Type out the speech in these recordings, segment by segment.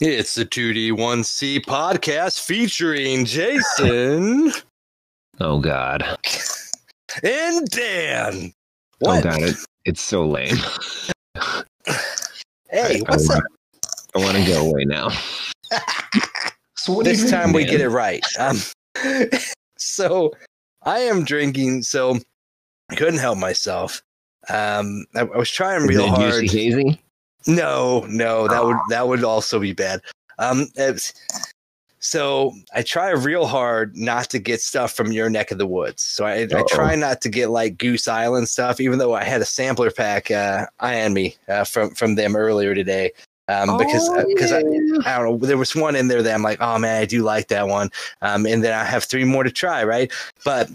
It's the 2D1C podcast featuring Jason Oh God. and Dan. Oh What? God. It, it's so lame. Hey, I, what's I up? wanna- I want to go away now. So what This think, time we man? get it right. Um, so I am drinking, so I couldn't help myself. Um, I, I was trying real hard. Juicy hazy. No, no, that would that would also be bad. Um, so I try real hard not to get stuff from your neck of the woods. So I, I try not to get like Goose Island stuff, even though I had a sampler pack uh, on me uh, from from them earlier today. Um, because Oh, because I. I don't know, there was one in there that I'm like, oh man, I do like that one. Um, and then I have three more to try, right? But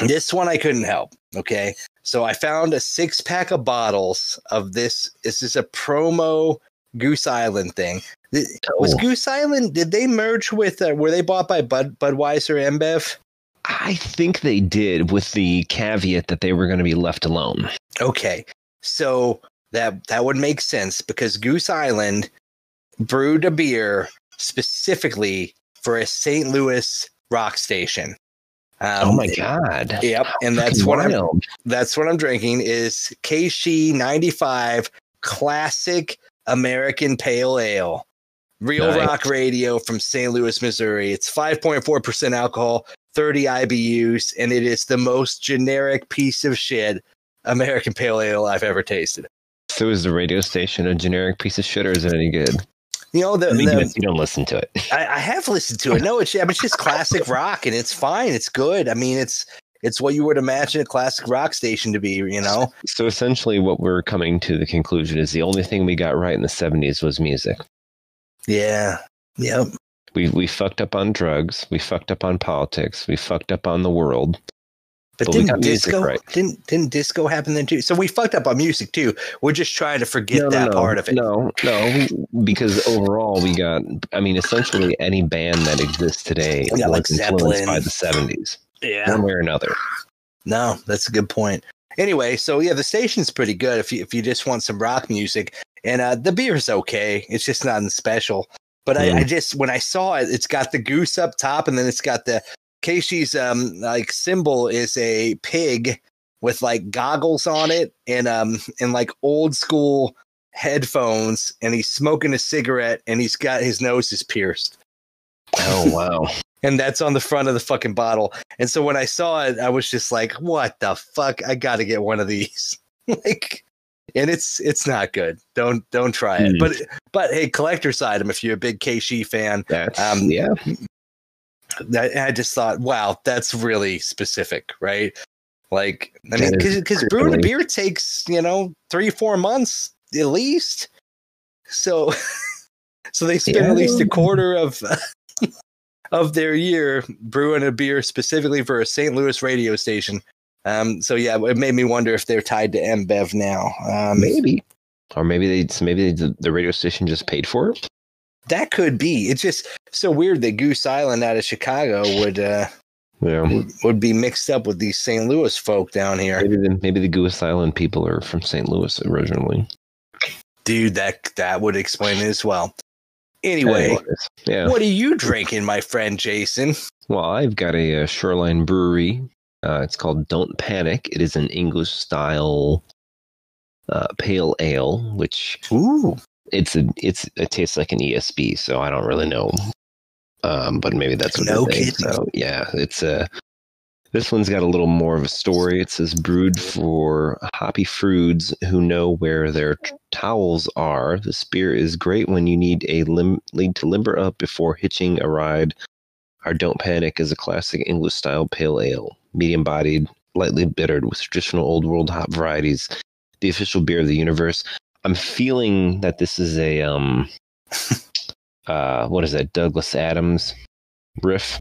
this one I couldn't help. Okay. So I found a six pack of bottles of this. This is a promo Goose Island thing. Was Oh. Goose Island, did they merge with, uh, were they bought by Bud, Budweiser InBev? I think they did with the caveat that they were going to be left alone. Okay. So that that would make sense because Goose Island brewed a beer specifically for a St. Louis rock station. Um, oh my God. Yep, and that's Fucking what I'm that's what I'm drinking is KSHE 95 classic American pale ale. Real Nice. Rock Radio from St. Louis, Missouri. It's 5.4% alcohol, 30 IBUs, and it is the most generic piece of shit American pale ale I've ever tasted. So is the radio station a generic piece of shit or is it any good? You know, the, I mean, the- you don't listen to it. I, I have listened to it. No, it's yeah, but it's just classic rock, and it's fine. It's good. I mean, it's it's what you would imagine a classic rock station to be. You know, So essentially, what we're coming to the conclusion is the only thing we got right in the 70s was music. yeah, yep. We, we fucked up on drugs. We fucked up on politics. We fucked up on the world. But, But didn't disco right. didn't didn't disco happen then too? So we fucked up on music too. We're just trying to forget No, that no. part of it. No, no, because overall we got. I mean, essentially any band that exists today was like influenced Zeppelin. by the seventies, Yeah. one way or another. No, that's a good point. Anyway, so yeah, the station's pretty good if you if you just want some rock music, and uh, the beer's okay. It's just not special. But I, Mm. I just when I saw it, it's got the goose up top, and then it's got the KSHE's um like symbol is a pig with like goggles on it and um and like old school headphones, and he's smoking a cigarette, and he's got his nose is pierced Oh wow! and that's on the front of the fucking bottle. And so when I saw it, I was just like, "What the fuck? I got to get one of these." like, and it's it's not good. Don't don't try it. Hmm. But but hey, collector's item if you're a big KSHE fan. That's Um, yeah. I, I just thought, wow, that's really specific, right? Like, I mean, because brewing a beer takes you know three four months at least. So so they spend at least a quarter of of their year brewing a beer specifically for a St. Louis radio station. Um, so yeah, it made me wonder if they're tied to InBev now. Um, Maybe, or maybe they maybe they, the radio station just paid for it. That could be. It's just so weird that Goose Island out of Chicago would uh, Yeah. would, would be mixed up with these St. Louis folk down here. Maybe the, maybe the Goose Island people are from St. Louis originally. Dude, that that would explain it as well. Anyway, Anyways, yeah. what are you drinking, my friend Jason? Well, I've got a, uh Shoreline Brewery. Uh, it's called Don't Panic. It is an English style uh, pale ale, which Ooh, it's a it's it tastes like an ESB. So I don't really know, um, but maybe that's what No think. kidding. So yeah, it's a. This one's got a little more of a story. It says brewed for hoppy fruits who know where their t- towels are. This beer is great when you need a lim- lead to limber up before hitching a ride. Our Don't Panic is a classic English style pale ale, medium bodied, lightly bittered with traditional old world hop varieties. The official beer of the universe. I'm feeling that this is a um uh what is that Douglas Adams riff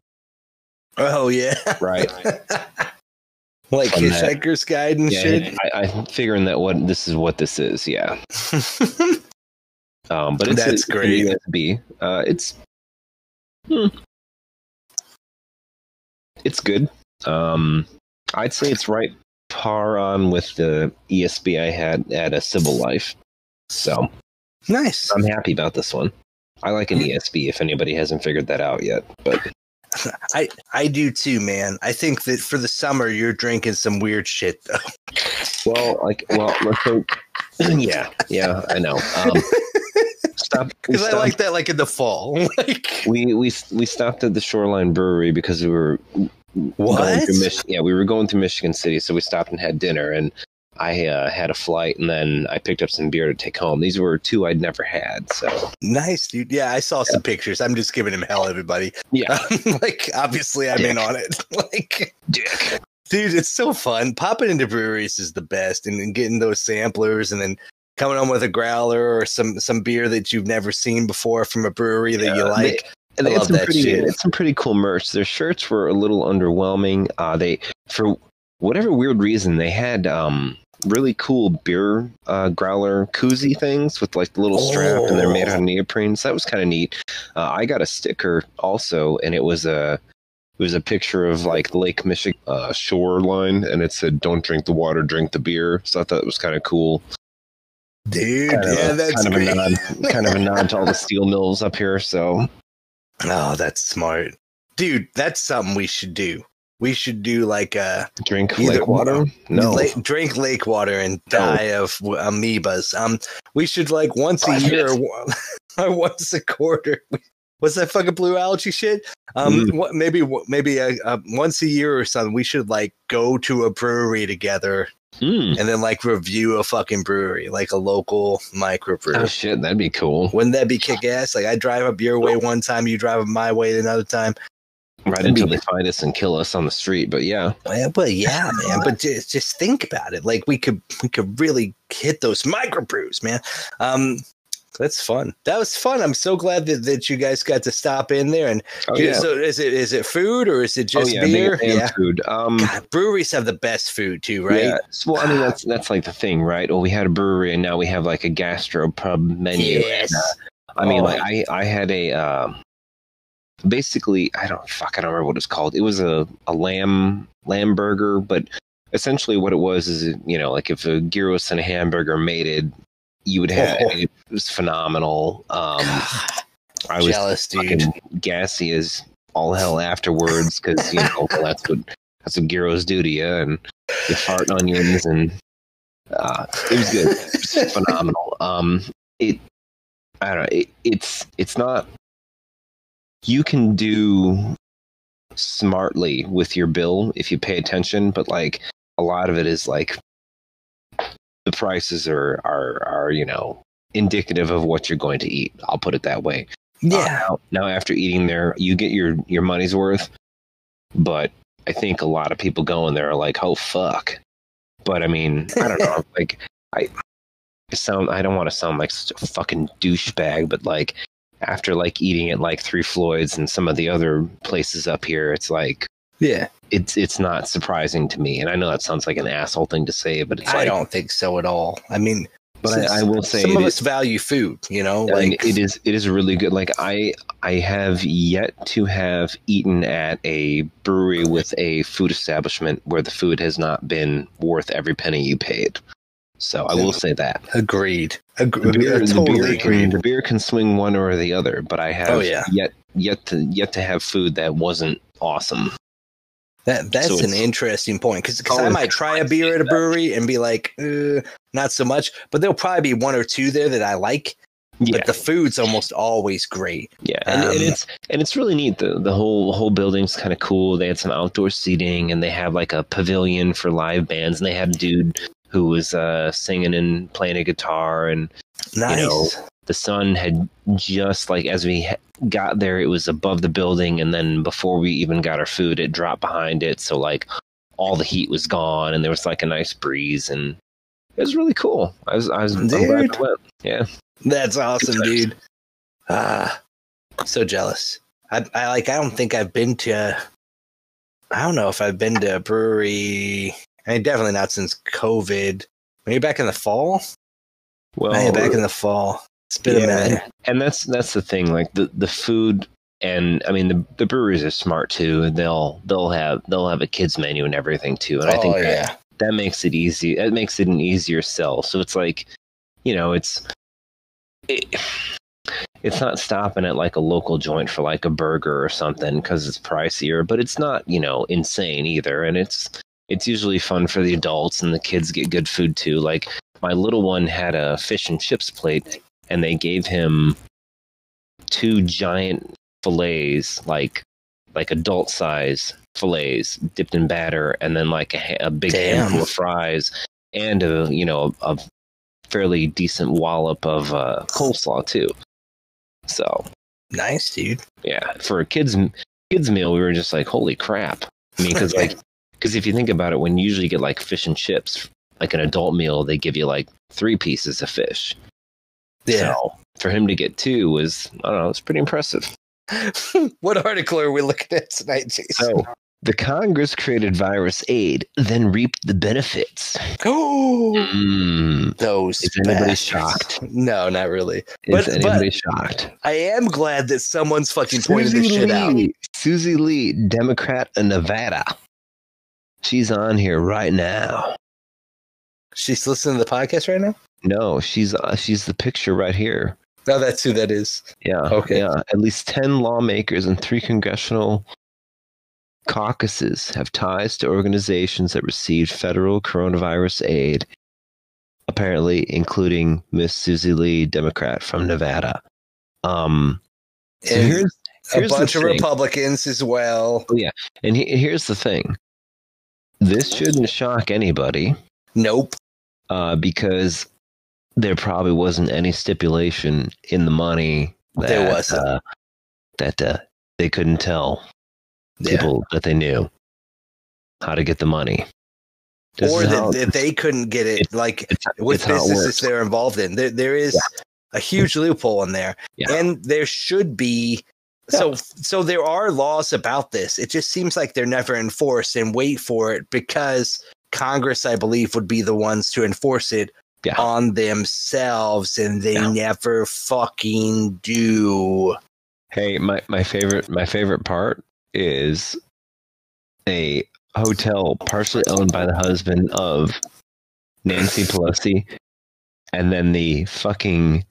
oh yeah, Right. like From that- Hitchhiker's Guide and yeah shit. I, I'm figuring that what this is what this is yeah um but it's That's it's great. ESB uh it's hmm. it's good um I'd say it's right par on with the ESB I had at a Civil Life so nice. I'm happy about this one I like an ESB if anybody hasn't figured that out yet. But I I do too, man. I think that for the summer you're drinking some weird shit though. well, like, well, let's hope. yeah, yeah, I know. Um, stop because I like that like in the fall. like we we we stopped at the Shoreline Brewery because we were what? going through Mich- yeah, we were going through Michigan City, so we stopped and had dinner, and I uh, had a flight, and then I picked up some beer to take home. These were two I'd never had, so nice, dude. Yeah, I saw some pictures. I'm just giving him hell, everybody. yeah, like obviously I'm in on it. like dick. dude, it's so fun. Popping into breweries is the best, and, and getting those samplers, and then coming home with a growler or some some beer that you've never seen before from a brewery that you Yeah, they- like. And I they had love some that pretty, shit. had some pretty cool merch. Their shirts were a little underwhelming. Uh, they, for whatever weird reason, they had um, really cool beer uh, growler koozie things with like the little strap, and they're made out of Oh. neoprene. So that was kind of neat. Uh, I got a sticker also, and it was a it was a picture of like Lake Michigan uh, shoreline, and it said "Don't drink the water, drink the beer." So I thought it was kind of cool. Dude, Kind yeah, that's kind of a nod, kind of a nod to all the steel mills up here. So Oh, that's smart. Dude, that's something we should do. We should do like a drink lake water. No, lake, drink lake water and No. die of amoebas. Um, we should like once a year or, once a quarter. What's that fucking blue algae shit? Um, Mm. what, maybe maybe a, a, once a year or something. We should like go to a brewery together Mm. and then like review a fucking brewery, like a local microbrew. Oh shit, that'd be cool. Wouldn't that be kick ass? Like I drive up your way one time, you drive up my way another time. Right until they find us and kill us on the street. But yeah, Yeah, but yeah, man. But just, just think about it. Like we could we could really hit those microbrews, man. Um, that's fun. That was fun. I'm so glad that, that you guys got to stop in there. And oh yeah, so is it is it food or is it oh just yeah, beer? Yeah. food. Um, God, breweries have the best food too, right? Yeah. Well, I mean, that's that's like the thing, right? Well, we had a brewery, and now we have like a gastro pub menu. Yes. And, uh, I mean, Oh. like I I had a um, basically I don't fuck I don't remember what it's called. It was a a lamb lamb burger, but essentially what it was is you know like if a gyros and a hamburger mated, you would have Oh. it was phenomenal. Um, I was Jealous, dude. fucking gassy as all hell afterwards because you know well, that's what that's what gyros do to you, and you fart onions, and uh, it was good, it was phenomenal. Um, it I don't know, it, it's it's not. You can do smartly with your bill if you pay attention, but like a lot of it is like the prices are are are you know indicative of what you're going to eat. I'll put it that way. Uh, Yeah. now, now after eating there, you get your your money's worth. But I think a lot of people go in there are like, "Oh fuck." But I mean, I don't know. like I I sound I don't want to sound like such a fucking douchebag, but like after like eating at like Three Floyds and some of the other places up here, it's like yeah. it's it's not surprising to me. And I know that sounds like an asshole thing to say, but it's I like don't think so at all. I mean, But I, I will say some of is- us value food. You know, I mean, like it is it is really good. Like I I have yet to have eaten at a brewery with a food establishment where the food has not been worth every penny you paid. So I will say that agreed. the Agreed. beer, the totally beer can, agreed. the beer can swing one or the other, but I have Oh, yeah. yet yet to yet to have food that wasn't awesome. That that's So an interesting point because I might try a beer at a brewery and be like, uh, not so much, but there'll probably be one or two there that I like. Yeah, But the food's almost always great. Yeah, and, and Um, it's and it's really neat. The the whole whole building's kind of cool. They had some outdoor seating, and they have like a pavilion for live bands. And they had a dude who was uh, singing and playing a guitar. And Nice. know, the sun had just like as we got there, it was above the building, and then before we even got our food, it dropped behind it. So like all the heat was gone, and there was like a nice breeze, and it was really cool. I was I was Dude. I. Yeah. That's awesome, dude. Ah, so jealous. I, I like. I don't think I've been to. I don't know if I've been to a brewery. I mean, definitely not since COVID. Maybe back in the fall. Well, back in the fall. It's been a Yeah, minute. and that's that's the thing like the the food and i mean the, the breweries are smart too and they'll they'll have they'll have a kids menu and everything too and i oh, think oh that, yeah. that makes it easy that makes it an easier sell so it's like you know it's it, it's not stopping at like a local joint for like a burger or something because it's pricier, but it's not you know insane either, and it's it's usually fun for the adults and the kids get good food too. Like my little one had a fish and chips plate, and they gave him two giant fillets, like like adult size fillets dipped in batter, and then like a, a big Damn. handful of fries and a you know a, a fairly decent wallop of uh, coleslaw too. So Nice, dude. yeah, for a kids kids meal, we were just like, holy crap! I mean, because like because if you think about it, when you usually get like fish and chips, like an adult meal, they give you like three pieces of fish. Yeah. So for him to get two was I don't know, it's pretty impressive. what article are we looking at tonight, Jason? So the Congress created virus aid, then reaped the benefits. Oh, Mm, those. is anybody bastards. shocked? No, not really. Is But- anybody shocked? I am glad that someone's fucking pointed this shit out. Susie Lee, Democrat of Nevada. She's on here right now. She's listening to the podcast right now. No, she's uh, she's the picture right here. No, that's who that is. Yeah. Okay. Yeah. At least 10 lawmakers and three congressional caucuses have ties to organizations that received federal coronavirus aid, apparently, including Miss Susie Lee, Democrat from Nevada. Um, so And here's, a bunch of. Republicans as well. Yeah. And he, here's the thing this shouldn't shock anybody Nope. uh, because there probably wasn't any stipulation in the money that, There wasn't. uh, that uh, they couldn't tell Yeah. people that they knew how to get the money. This or that, they couldn't get it like it's, with it's businesses they're involved in. There, there is a huge loophole in there, Yeah. and there should be. So, so there are laws about this. It just seems like they're never enforced, and wait for it because Congress, I believe, would be the ones to enforce it Yeah. on themselves, and they Yeah. never fucking do. Hey, my, my favorite my favorite part is a hotel partially owned by the husband of Nancy Pelosi, and then the fucking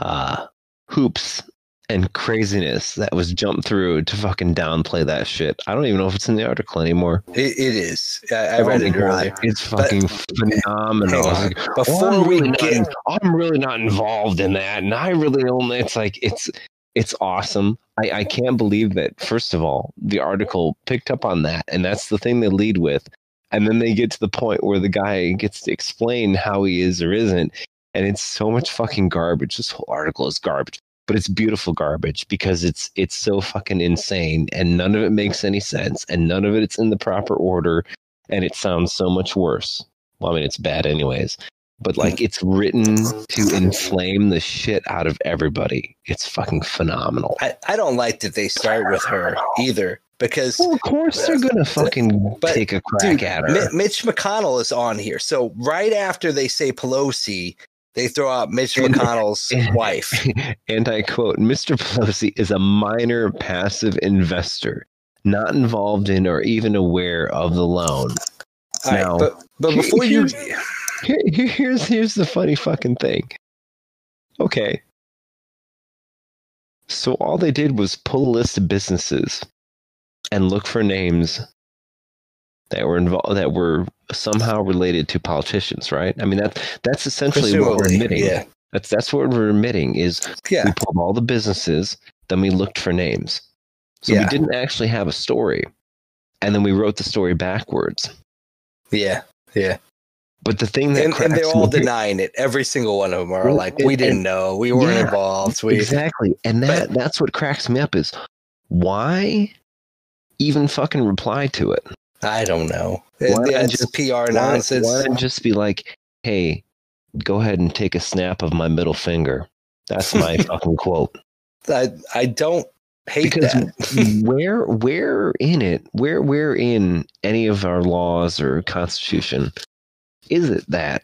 uh, hoops and craziness that was jumped through to fucking downplay that shit. I don't even know if it's in the article anymore. It, it is. I, I read Oh it earlier. It's fucking phenomenal. Hang I was "Oh, Before I'm we really not get in- I'm really not involved in that, and I really only. It's like it's it's awesome. I, I can't believe that. First of all, the article picked up on that, and that's the thing they lead with, and then they get to the point where the guy gets to explain how he is or isn't, and it's so much fucking garbage. This whole article is garbage, but it's beautiful garbage because it's it's so fucking insane, and none of it makes any sense, and none of it's in the proper order, and it sounds so much worse. Well, I mean, it's bad anyways, but like it's written to inflame the shit out of everybody. It's fucking phenomenal. I, I don't like that they start with her either because Well, of course they're gonna fucking But, take a crack dude, at her. Mi- Mitch McConnell is on here. So right after they say Pelosi, they throw out Mitch McConnell's and- wife. and I quote: "Mr. Pelosi is a minor passive investor, not involved in or even aware of the loan." All right, Now, but but here- before you, Here, here- here's here's the funny fucking thing. Okay. So all they did was pull a list of businesses and look for names that were involved that were somehow related to politicians, right? I mean that that's essentially what we're admitting. yeah, That's that's what we're admitting is yeah, we pulled all the businesses, then we looked for names. So Yeah. we didn't actually have a story. And then we wrote the story backwards. yeah, yeah. But the thing that And, and they're all denying it. Every single one of them are Well, like, and- "We didn't and- know. We weren't Yeah, involved." We exactly. And that that's what cracks me up is why even fucking reply to it? I don't know. Why yeah, it's just- PR nonsense. why not just be like, hey, go ahead and take a snap of my middle finger. That's my fucking quote. I I don't hate Because that. where where in it, where where in any of our laws or constitution is it that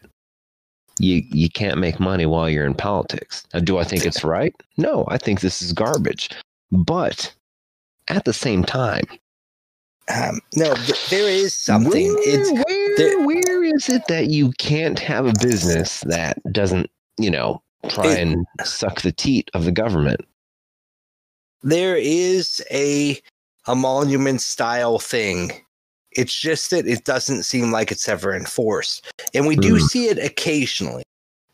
you you can't make money while you're in politics? Now, do I think it's right? No, I think this is garbage. But at the same time, Um, no, th- there is something. Where, It's where, there- where is it that you can't have a business that doesn't, you know, try It- and suck the teat of the government. there is a a monument style thing. It's just that it doesn't seem like it's ever enforced. And we do Hmm. see it occasionally.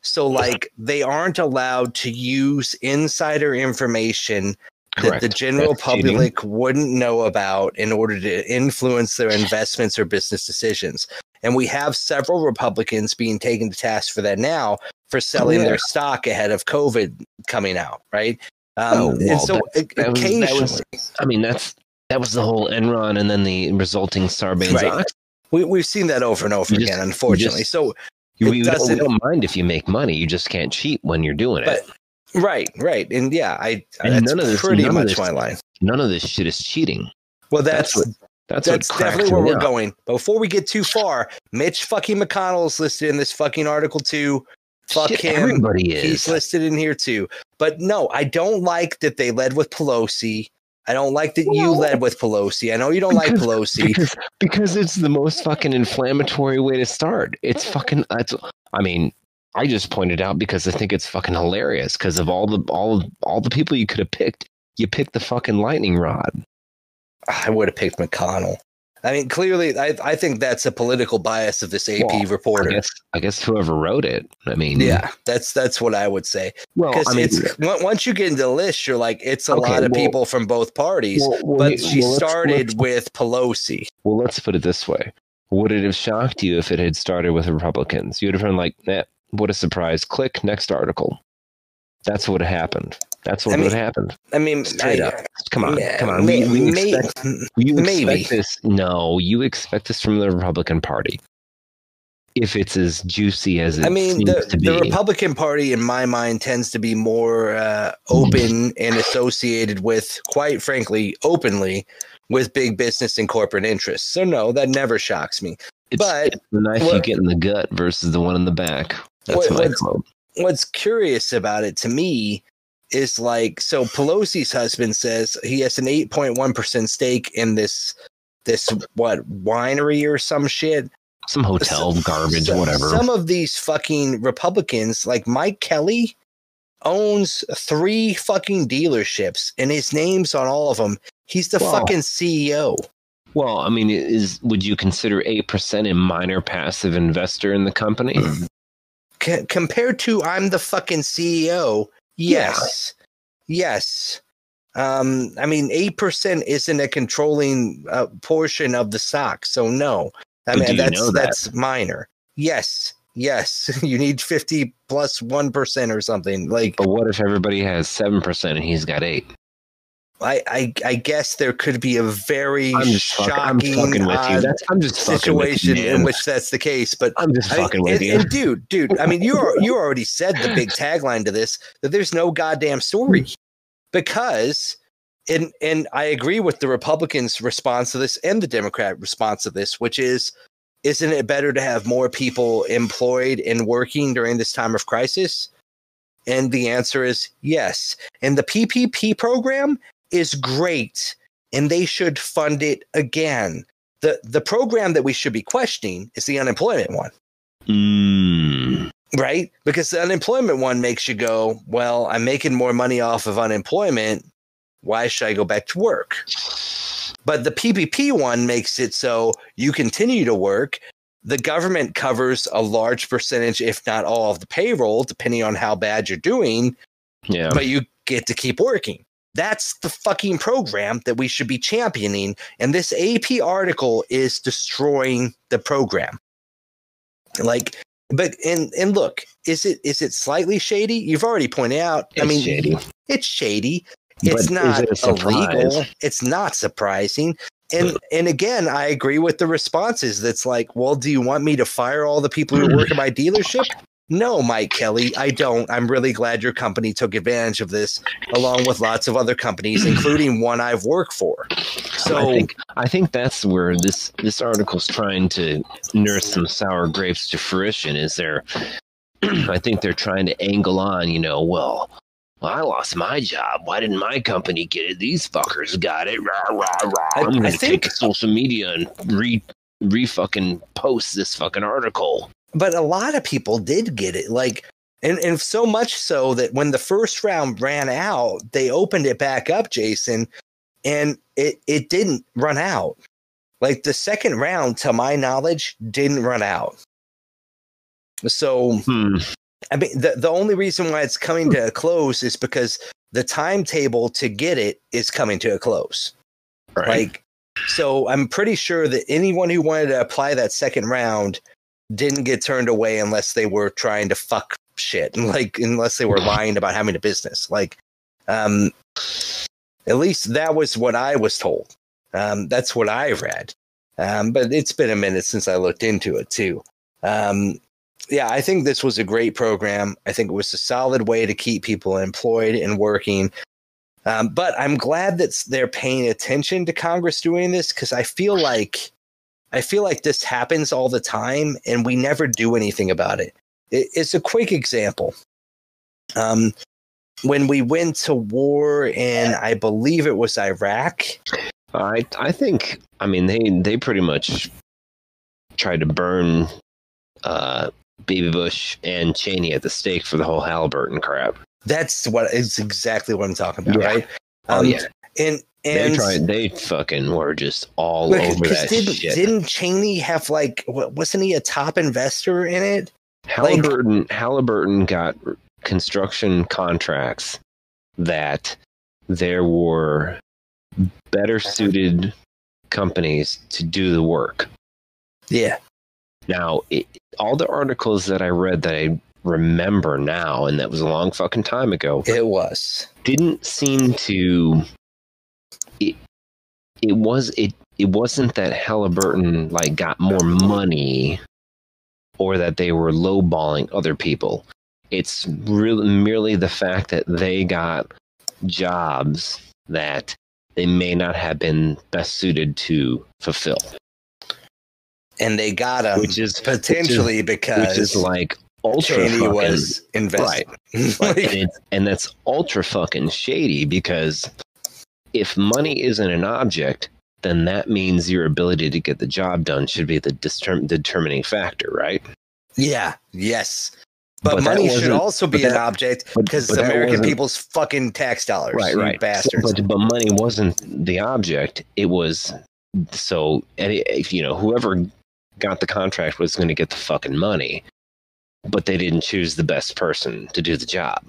So like they aren't allowed to use insider information that the general That's cheating. public wouldn't know about in order to influence their investments or business decisions. And we have several Republicans being taken to task for that now for selling Oh, yeah. their stock ahead of COVID coming out, right? Um, Oh, and so that- that was- that occasionally, was- I mean, that's that was the whole Enron and then the resulting Sarbanes Right. We, we've seen that over and over You just- again, unfortunately. just- so, You, you don't, we don't mind if you make money. You just can't cheat when you're doing it. Right, right. And yeah, I, And that's none of this- pretty none much this- my line. None of this shit is cheating. Well, that's, That's what That's, that's definitely where we're up. going. Before we get too far, Mitch fucking McConnell is listed in this fucking article too. Fuck Shit, him. Everybody is. He's listed in here too. But no, I don't like that they led with Pelosi. I don't like that you led with Pelosi. I know you don't like Pelosi. because because it's the most fucking inflammatory way to start. It's fucking. It's, I mean, I just pointed out because I think it's fucking hilarious because of all the all all the people you could have picked. You picked the fucking lightning rod. I would have picked McConnell. I mean, clearly, I, I think that's a political bias of this AP Well, I reporter. guess I guess whoever wrote it. I mean, Yeah, that's that's what I would say. Well, Because I mean, it's on- once you get into the list, you're like, it's a Okay, lot of well- people from both parties. well, but he- she let's- started let's- with Pelosi. Well, let's put it this way: Would it have shocked you if it had started with Republicans? You'd have been like, "Nah, what a surprise!" Click next article. That's what happened. That's what I mean, would happened. I mean, Straight I- up. Come on, yeah, come on. may- we, we may- expect You Maybe. this? No, you expect this from the Republican Party. If it's as juicy as it I mean, seems the, to be, the Republican Party, in my mind, tends to be more uh, open and associated with, quite frankly, openly with big business and corporate interests. So, no, that never shocks me. it's, but it's the knife you get in the gut versus the one in the back. That's What- my what's- quote. What's curious about it to me is like, so Pelosi's husband says he has an 8.1% stake in this, this, what, winery or some shit. Some hotel garbage, So- whatever. Some of these fucking Republicans, like Mike Kelly, owns three fucking dealerships, and his name's on all of them. He's the Wow. fucking CEO. well, I mean, is would you consider eight percent a minor passive investor in the company? Mm. C- compared to I'm the fucking CEO, Yeah. yes, yes. Um, I mean, eight percent isn't a controlling uh, portion of the stock, so no. I mean, that's that? that's minor. Yes, yes. You need fifty plus one percent or something. Like But what if everybody has seven percent and he's got eight? I, I, I guess there could be a very I'm I'm shocking with you. That's I'm just fucking with you, situation in which that's the case. But I'm just I fucking with and, you. and dude, dude, I mean, you are, you already said the big tagline to this that there's no goddamn story hmm. because, and and I agree with the Republicans' response to this and the Democrat response to this, which is, isn't it better to have more people employed and working during this time of crisis? And the answer is yes. And the PPP program is great, and they should fund it again. The the program that we should be questioning is the unemployment one Mm. right? Because the unemployment one makes you go, well, I'm making more money off of unemployment. Why should I go back to work? But the PPP one makes it so you continue to work. The government covers a large percentage, if not all, of the payroll, depending on how bad you're doing, Yeah. but you get to keep working. That's the fucking program that we should be championing. And this AP article is destroying the program. Like, but and and look, is it is it slightly shady? You've already pointed out. I It's mean, shady. it's shady. It's is not it illegal. It's not surprising. And and again, I agree with the responses. That's like, well, do you want me to fire all the people who work at my dealership? No, Mike Kelly, I don't. I'm really glad your company took advantage of this, along with lots of other companies, including one I've worked for. So I think I think that's where this this article's trying to nurse some sour grapes to fruition. Is there? I think they're trying to angle on. You know, well, well, I lost my job. Why didn't my company get it? These fuckers got it. Rah, rah, rah. I- I'm gonna think- take social media and re re fucking post this fucking article. But a lot of people did get it. Like, And and so much so that when the first round ran out, they opened it back up, Jason, and it it didn't run out. Like the second round, to my knowledge, didn't run out. So Hmm. I mean, the, the only reason why it's coming to a close is because the timetable to get it is coming to a close. Right. Like, so I'm pretty sure that anyone who wanted to apply that second round didn't get turned away unless they were trying to fuck shit, and like unless they were lying about having a business. Like, um, at least that was what I was told. Um, that's what I read. Um, but it's been a minute since I looked into it too. Um, yeah, I think this was a great program. I think it was a solid way to keep people employed and working. Um, but I'm glad that they're paying attention to Congress doing this because I feel like I feel like this happens all the time and we never do anything about it. it it's a quick example. Um, when we went to war in, I believe it was Iraq. I I think I mean they they pretty much tried to burn uh Baby Bush and Cheney at the stake for the whole Halliburton crap. That's what is exactly what I'm talking about, Yeah. right? Oh, Um, yeah. and and they tried they fucking were just all Look, over that didn't, shit. didn't Cheney have like wa- wasn't he a top investor in it? Halliburton Halliburton got construction contracts that there were better suited companies to do the work. Yeah, Now, it, all the articles that I read that I remember now, and that was a long fucking time ago, it was. didn't seem to. It, it was it it wasn't that Halliburton like got more money, or that they were lowballing other people. It's really merely the fact that they got jobs that they may not have been best suited to fulfill, And they got them, which is potentially because which is like ultra Cheney fucking was invested. Like, Like, and, and that's ultra fucking shady because if money isn't an object, then that means your ability to get the job done should be the determ- determining factor, right? yeah, yes. But, But money should also be but an object because it's American people's fucking tax dollars. right, right. bastards. But, but money wasn't the object. It was so any, if, you know whoever got the contract was going to get the fucking money, but they didn't choose the best person to do the job.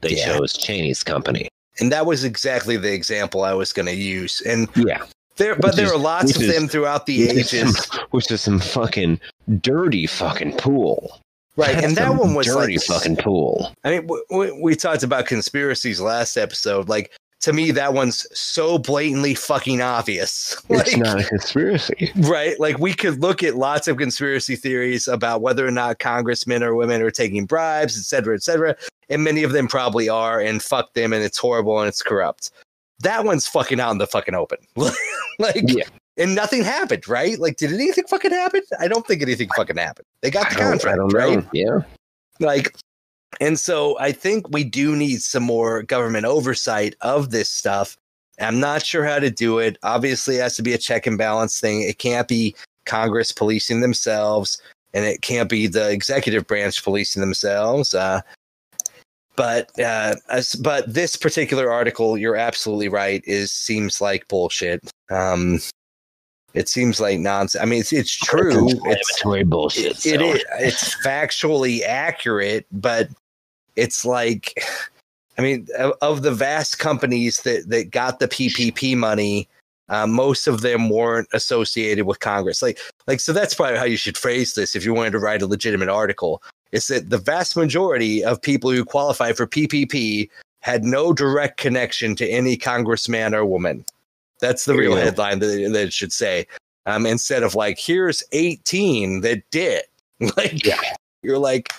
They Yeah. chose Cheney's company. And that was exactly the example I was going to use. And Yeah, there, but Which there is- are lots of is- them throughout the ages. some, which is some fucking dirty fucking pool. Right, That's and that one was dirty like fucking pool. I mean, w- w- we talked about conspiracies last episode. Like to me, that one's so blatantly fucking obvious. it's not a conspiracy. right? Like we could look at lots of conspiracy theories about whether or not congressmen or women are taking bribes, et cetera, et cetera, and many of them probably are. And fuck them, and it's horrible and it's corrupt. That one's fucking out in the fucking open. like, Yeah. and nothing happened, right? Like, did anything fucking happen? I don't think anything fucking happened. They got the contract, I don't right? know. Yeah. like and so i think we do need some more government oversight of this stuff. I'm not sure how to do it. Obviously it has to be a check and balance thing. It can't be congress policing themselves and it can't be the executive branch policing themselves uh, but uh, as, but this particular article you're absolutely right is seems like bullshit. Um, it seems like nonsense. I mean it's, it's true. It's Inflammatory bullshit. it, so. it is it's factually accurate but it's like i mean of, the vast companies that that got the ppp money uh, most of them weren't associated with congress like like so that's probably how you should phrase this if you wanted to write a legitimate article is that the vast majority of people who qualify for ppp had no direct connection to any congressman or woman that's the real go. headline that, that it should say um, instead of like here's 18 that did like Yeah. you're like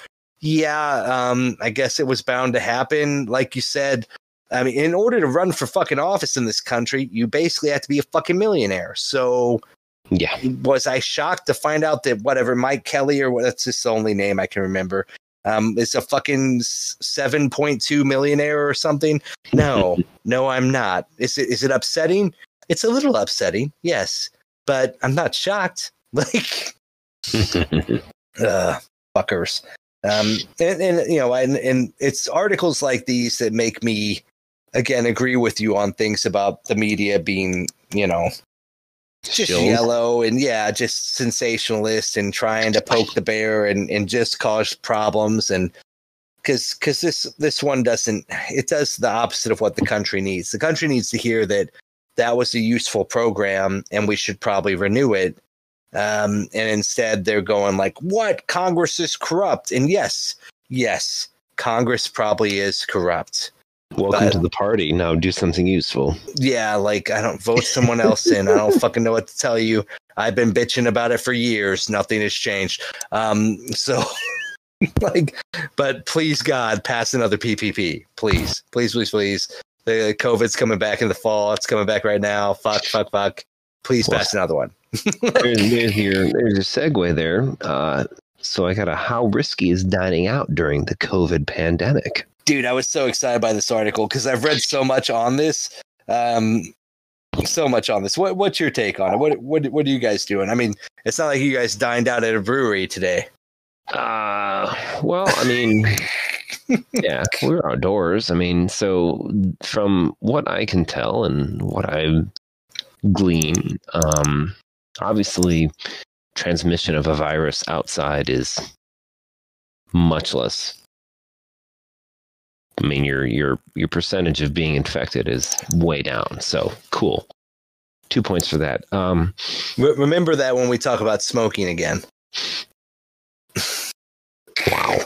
yeah um i guess it was bound to happen. Like you said i mean in order to run for fucking office in this country you basically have to be a fucking millionaire. So Yeah. was i shocked to find out that whatever mike kelly or what that's his only name i can remember um is a fucking 7.2 millionaire or something? No no i'm not. Is it is it upsetting? It's a little upsetting yes but i'm not shocked. Like uh fuckers Um, and, and you know, and, and it's articles like these that make me again agree with you on things about the media being, you know, just yellow and yeah, just sensationalist and trying to poke the bear and, and just cause problems and because because this this one doesn't it does the opposite of what the country needs. The country needs to hear that that was a useful program and we should probably renew it. Um, and instead they're going like, what? Congress is corrupt. And yes, yes, Congress probably is corrupt. Welcome But- to the party. Now do something useful. Yeah, like I don't vote someone else in. I don't fucking know what to tell you. I've been bitching about it for years. Nothing has changed. Um, so like, but please God, pass another PPP, please, please, please, please. The COVID's coming back in the fall. It's coming back right now. Fuck, fuck, fuck. Please Well, pass another one. There's, there's your there's a segue there. Uh, so I got a how risky is dining out during the COVID pandemic? dude i was so excited by this article because i've read so much on this um so much on this what what's your take on it what what what are you guys doing i mean it's not like you guys dined out at a brewery today Uh, well, I mean, yeah, we're outdoors. I mean, so from what I can tell and what I glean, um, obviously, transmission of a virus outside is much less. I mean, your your your percentage of being infected is way down. So cool. Two points for that. Um, Re- remember that when we talk about smoking again wow.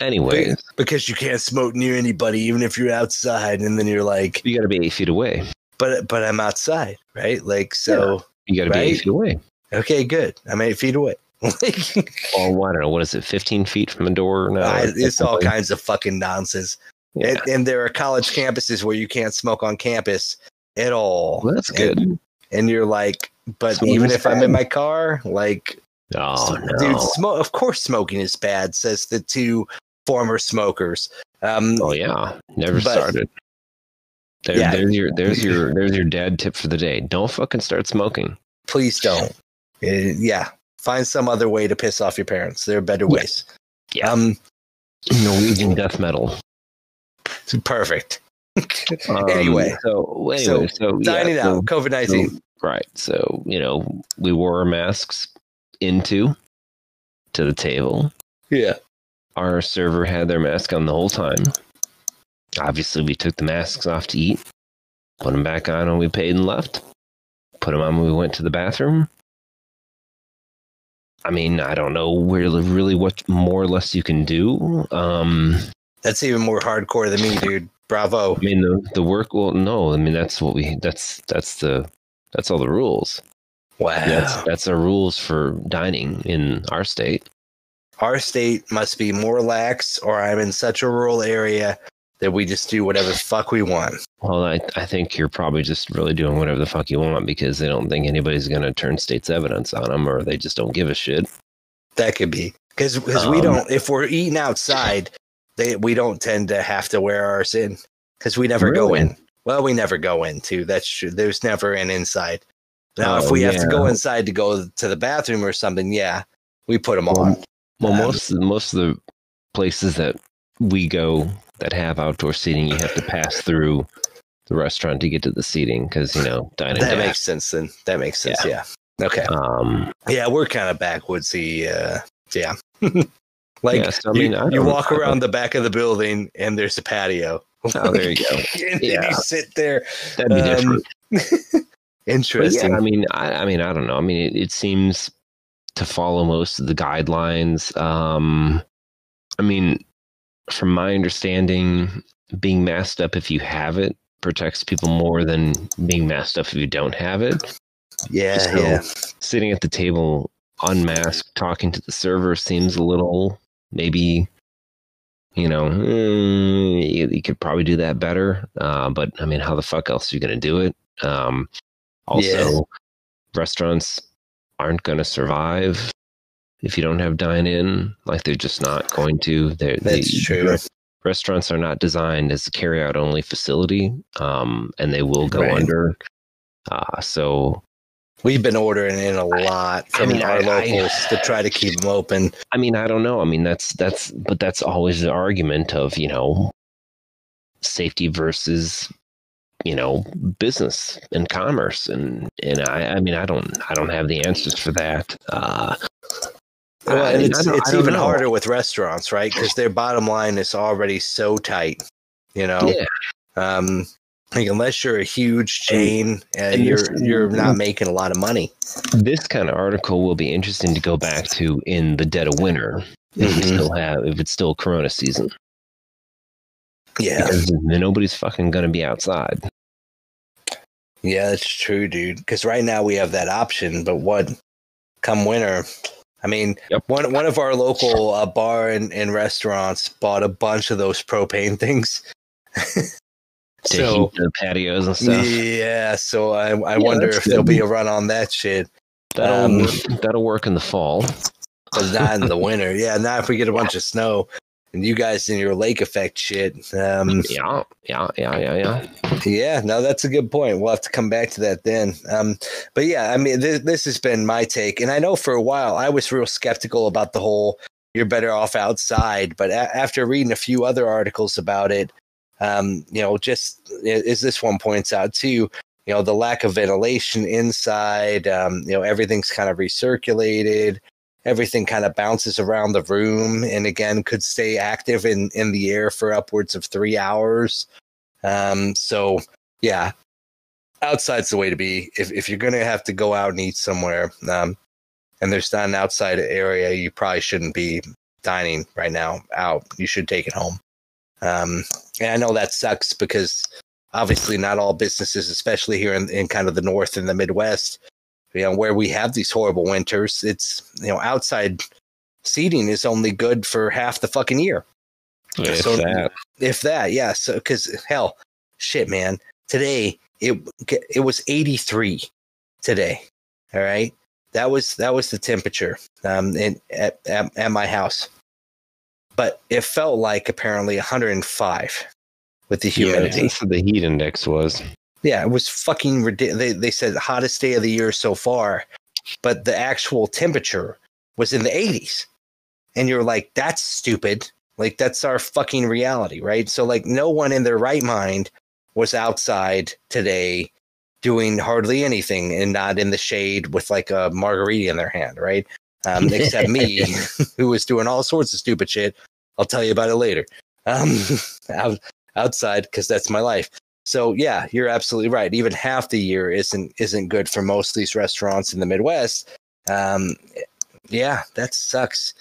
Anyway, because you can't smoke near anybody even if you're outside and then you're like you got to be eight feet away. but but i'm outside right like so You got to be Right? eight feet away. okay good i'm eight feet away like Well, I don't know. What is it? 15 feet from a door No, I- it's all kinds of fucking nonsense Yeah. and, and there are college campuses where you can't smoke on campus at all Well, that's good. and you're like, but even if I'm in my car, like, Oh, no. dude, smoke. Of course, smoking is bad. Says the two former smokers. Um, oh, yeah. Never started. There, Yeah. There's your there's your there's your dad tip for the day. Don't fucking start smoking. please don't. Uh, yeah, find some other way to piss off your parents. There are better ways. Yeah. Um, Norwegian death metal. perfect. Um, anyway, so anyway, so, yeah, dining so- out, COVID nineteen. so- right. So you know, we wore our masks into to the table. yeah, Our server had their mask on the whole time. Obviously, we took the masks off to eat, put them back on when we paid and left, put them on when we went to the bathroom. I mean, I don't know really, really what more or less you can do. Um, that's even more hardcore than me, dude. Bravo. I mean, the the work. Well, no, I mean that's what we. That's that's the that's all the rules. Wow. That's that's our rules for dining in our state. Our state must be more lax, or I'm in such a rural area that we just do whatever the fuck we want. Well, I, I think you're probably just really doing whatever the fuck you want because they don't think anybody's going to turn state's evidence on them or they just don't give a shit. That could be because we Um, don't. If we're eating outside, they we don't tend to have to wear ours in because we never go in. Well, we never go in too. That's true. There's never an inside. Now, if Oh, we have to go inside to go to the bathroom or something, yeah, we put them Well, on. Well, Um, most most of the places that we go that have outdoor seating, you have to pass through the restaurant to get to the seating because you know dining. That makes sense. Then that makes sense. Yeah. Okay. Um, Yeah, we're kind of backwoodsy. Uh, yeah. like Yeah, so, I you, I you walk around the back of the building and there's a patio. oh, there you go. and then you sit there. That'd be Um, different. Interesting. yeah, I mean, I, I mean, I don't know. I mean, it, it seems to follow most of the guidelines. Um, I mean, from my understanding, being masked up if you have it protects people more than being masked up if you don't have it. yeah, So, yeah. Sitting at the table unmasked, talking to the server seems a little maybe. You know, mm, you, you could probably do that better. Uh, but I mean, how the fuck else are you going to do it? Um, also, Yeah. restaurants aren't going to survive if you don't have dine in. Like they're just not going to. They're, That's they- true. re- Restaurants are not designed as a carry out only facility, um, and they will go Right. under. Uh, so We've been ordering in a lot from I mean, our I- I- locals to try to keep them open. I mean, I don't know. I mean, that's that's but that's always the argument of you know safety versus you know business and commerce and and I I mean I don't I don't have the answers for that. Uh, Well, I it's I it's even know. harder with restaurants, right? Because their bottom line is already so tight. You know, Yeah. um, like unless you're a huge chain, uh, and you're you're not making a lot of money. This kind of article will be interesting to go back to in the dead of winter if we Mhm. still have if it's still Corona season Yeah, because nobody's fucking gonna be outside. yeah, that's true, dude. Because right now we have that option, but what come winter? I mean, Yep. one one of our local uh, bar and, and restaurants bought a bunch of those propane things. To so heat the patios and stuff. yeah, so I I Yeah, wonder if there'll be a run on that shit. That'll Um, that'll work in the fall. but not in the winter. Yeah, not if we get a bunch of snow. And you guys in your lake effect shit. Um, Yeah, yeah, yeah, yeah, yeah. yeah, no, that's a good point. We'll have to come back to that then. Um, but yeah, I mean, th- this has been my take, and I know for a while I was real skeptical about the whole "you're better off outside," but a- after reading a few other articles about it, um, you know, just as this one points out too, you know, the lack of ventilation inside, um, you know, everything's kind of recirculated. Everything kind of bounces around the room, and again, could stay active in in the air for upwards of three hours. Um, so yeah, outside's the way to be. If if you're gonna have to go out and eat somewhere, um, and there's not an outside area, you probably shouldn't be dining right now out. You should take it home. Um, and I know that sucks because obviously not all businesses, especially here in, in kind of the north and the Midwest, you know, where we have these horrible winters, it's you know, outside seating is only good for half the fucking year. If So- that. if that yeah so because hell shit man. Today it it was 83 today all right? That was that was the temperature um in at, at, at my house. But it felt like apparently 105 with the humidity. Yeah, that's what the heat index was. Yeah, it was fucking ridiculous. They, they said hottest day of the year so far, but the actual temperature was in the 80s. And you're like, that's stupid. Like, that's our fucking reality, right? So, like, no one in their right mind was outside today doing hardly anything and not in the shade with like a margarita in their hand, right? Um, except me, who was doing all sorts of stupid shit. I'll tell you about it later. Um, out, outside, because that's my life. So yeah, you're absolutely right. Even half the year isn't isn't good for most of these restaurants in the Midwest. Um, yeah, that sucks.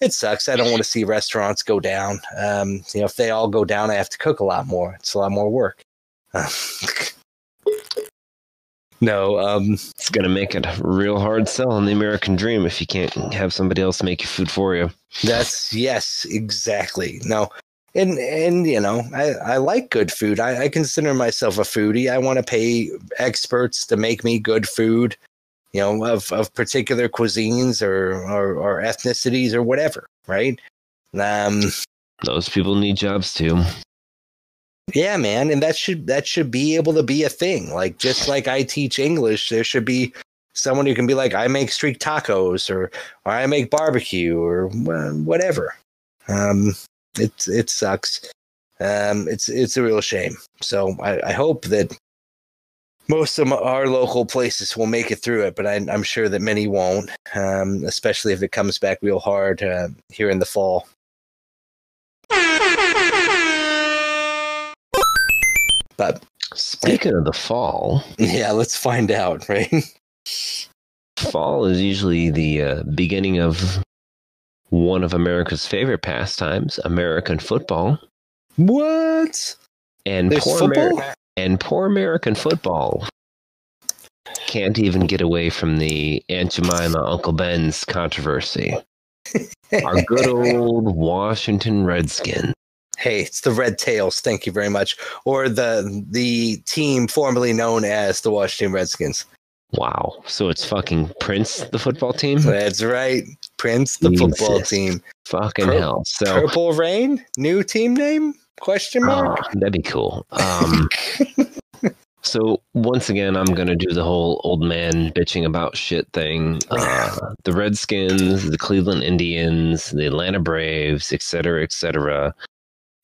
It sucks. I don't want to see restaurants go down. Um, you know, if they all go down, I have to cook a lot more. It's a lot more work. no, um, It's gonna make it real hard selling the American dream if you can't have somebody else make your food for you. That's yes, exactly. No, and and you know, I I like good food. I, I consider myself a foodie. I want to pay experts to make me good food, you know, of of particular cuisines or or, or ethnicities or whatever. Right? Um, Those people need jobs too. yeah, man, and that should that should be able to be a thing. Like just like I teach English, there should be someone who can be like, I make street tacos or or I make barbecue or whatever. Um, it it sucks. Um, it's it's a real shame. So I, I hope that most of our local places will make it through it, but I, I'm sure that many won't. Um, especially if it comes back real hard uh, here in the fall. But Speaking of the fall, yeah, let's find out, right? fall is usually the uh, beginning of one of America's favorite pastimes, American football. What? And There's poor football? Ameri- and poor American football can't even get away from the Aunt Jemima Uncle Ben's controversy. Our good old Washington Redskins. Hey, it's the Red Tails. Thank you very much. Or the the team formerly known as the Washington Redskins. Wow. So it's fucking Prince, the football team? That's right, Prince, the football team. Fucking Pur- hell. So Purple Rain, new team name? Question mark. Oh, that'd be cool. Um, So once again, I'm gonna do the whole old man bitching about shit thing. Uh, the Redskins, the Cleveland Indians, the Atlanta Braves, et cetera, et cetera.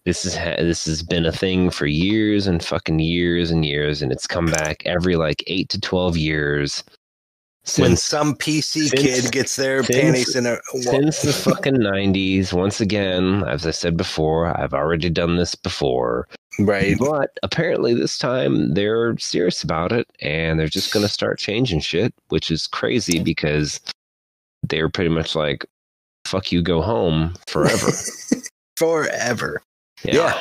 This is ha- this has been a thing for years and fucking years and years, and it's come back every like eight to twelve years when some PC since- kid gets their since- panties in a since the fucking nineties. Once again, as I said before, I've already done this before. right. But apparently, this time they're serious about it and they're just going to start changing shit, which is crazy because they're pretty much like, fuck you, go home forever. Forever. Yeah. Yeah.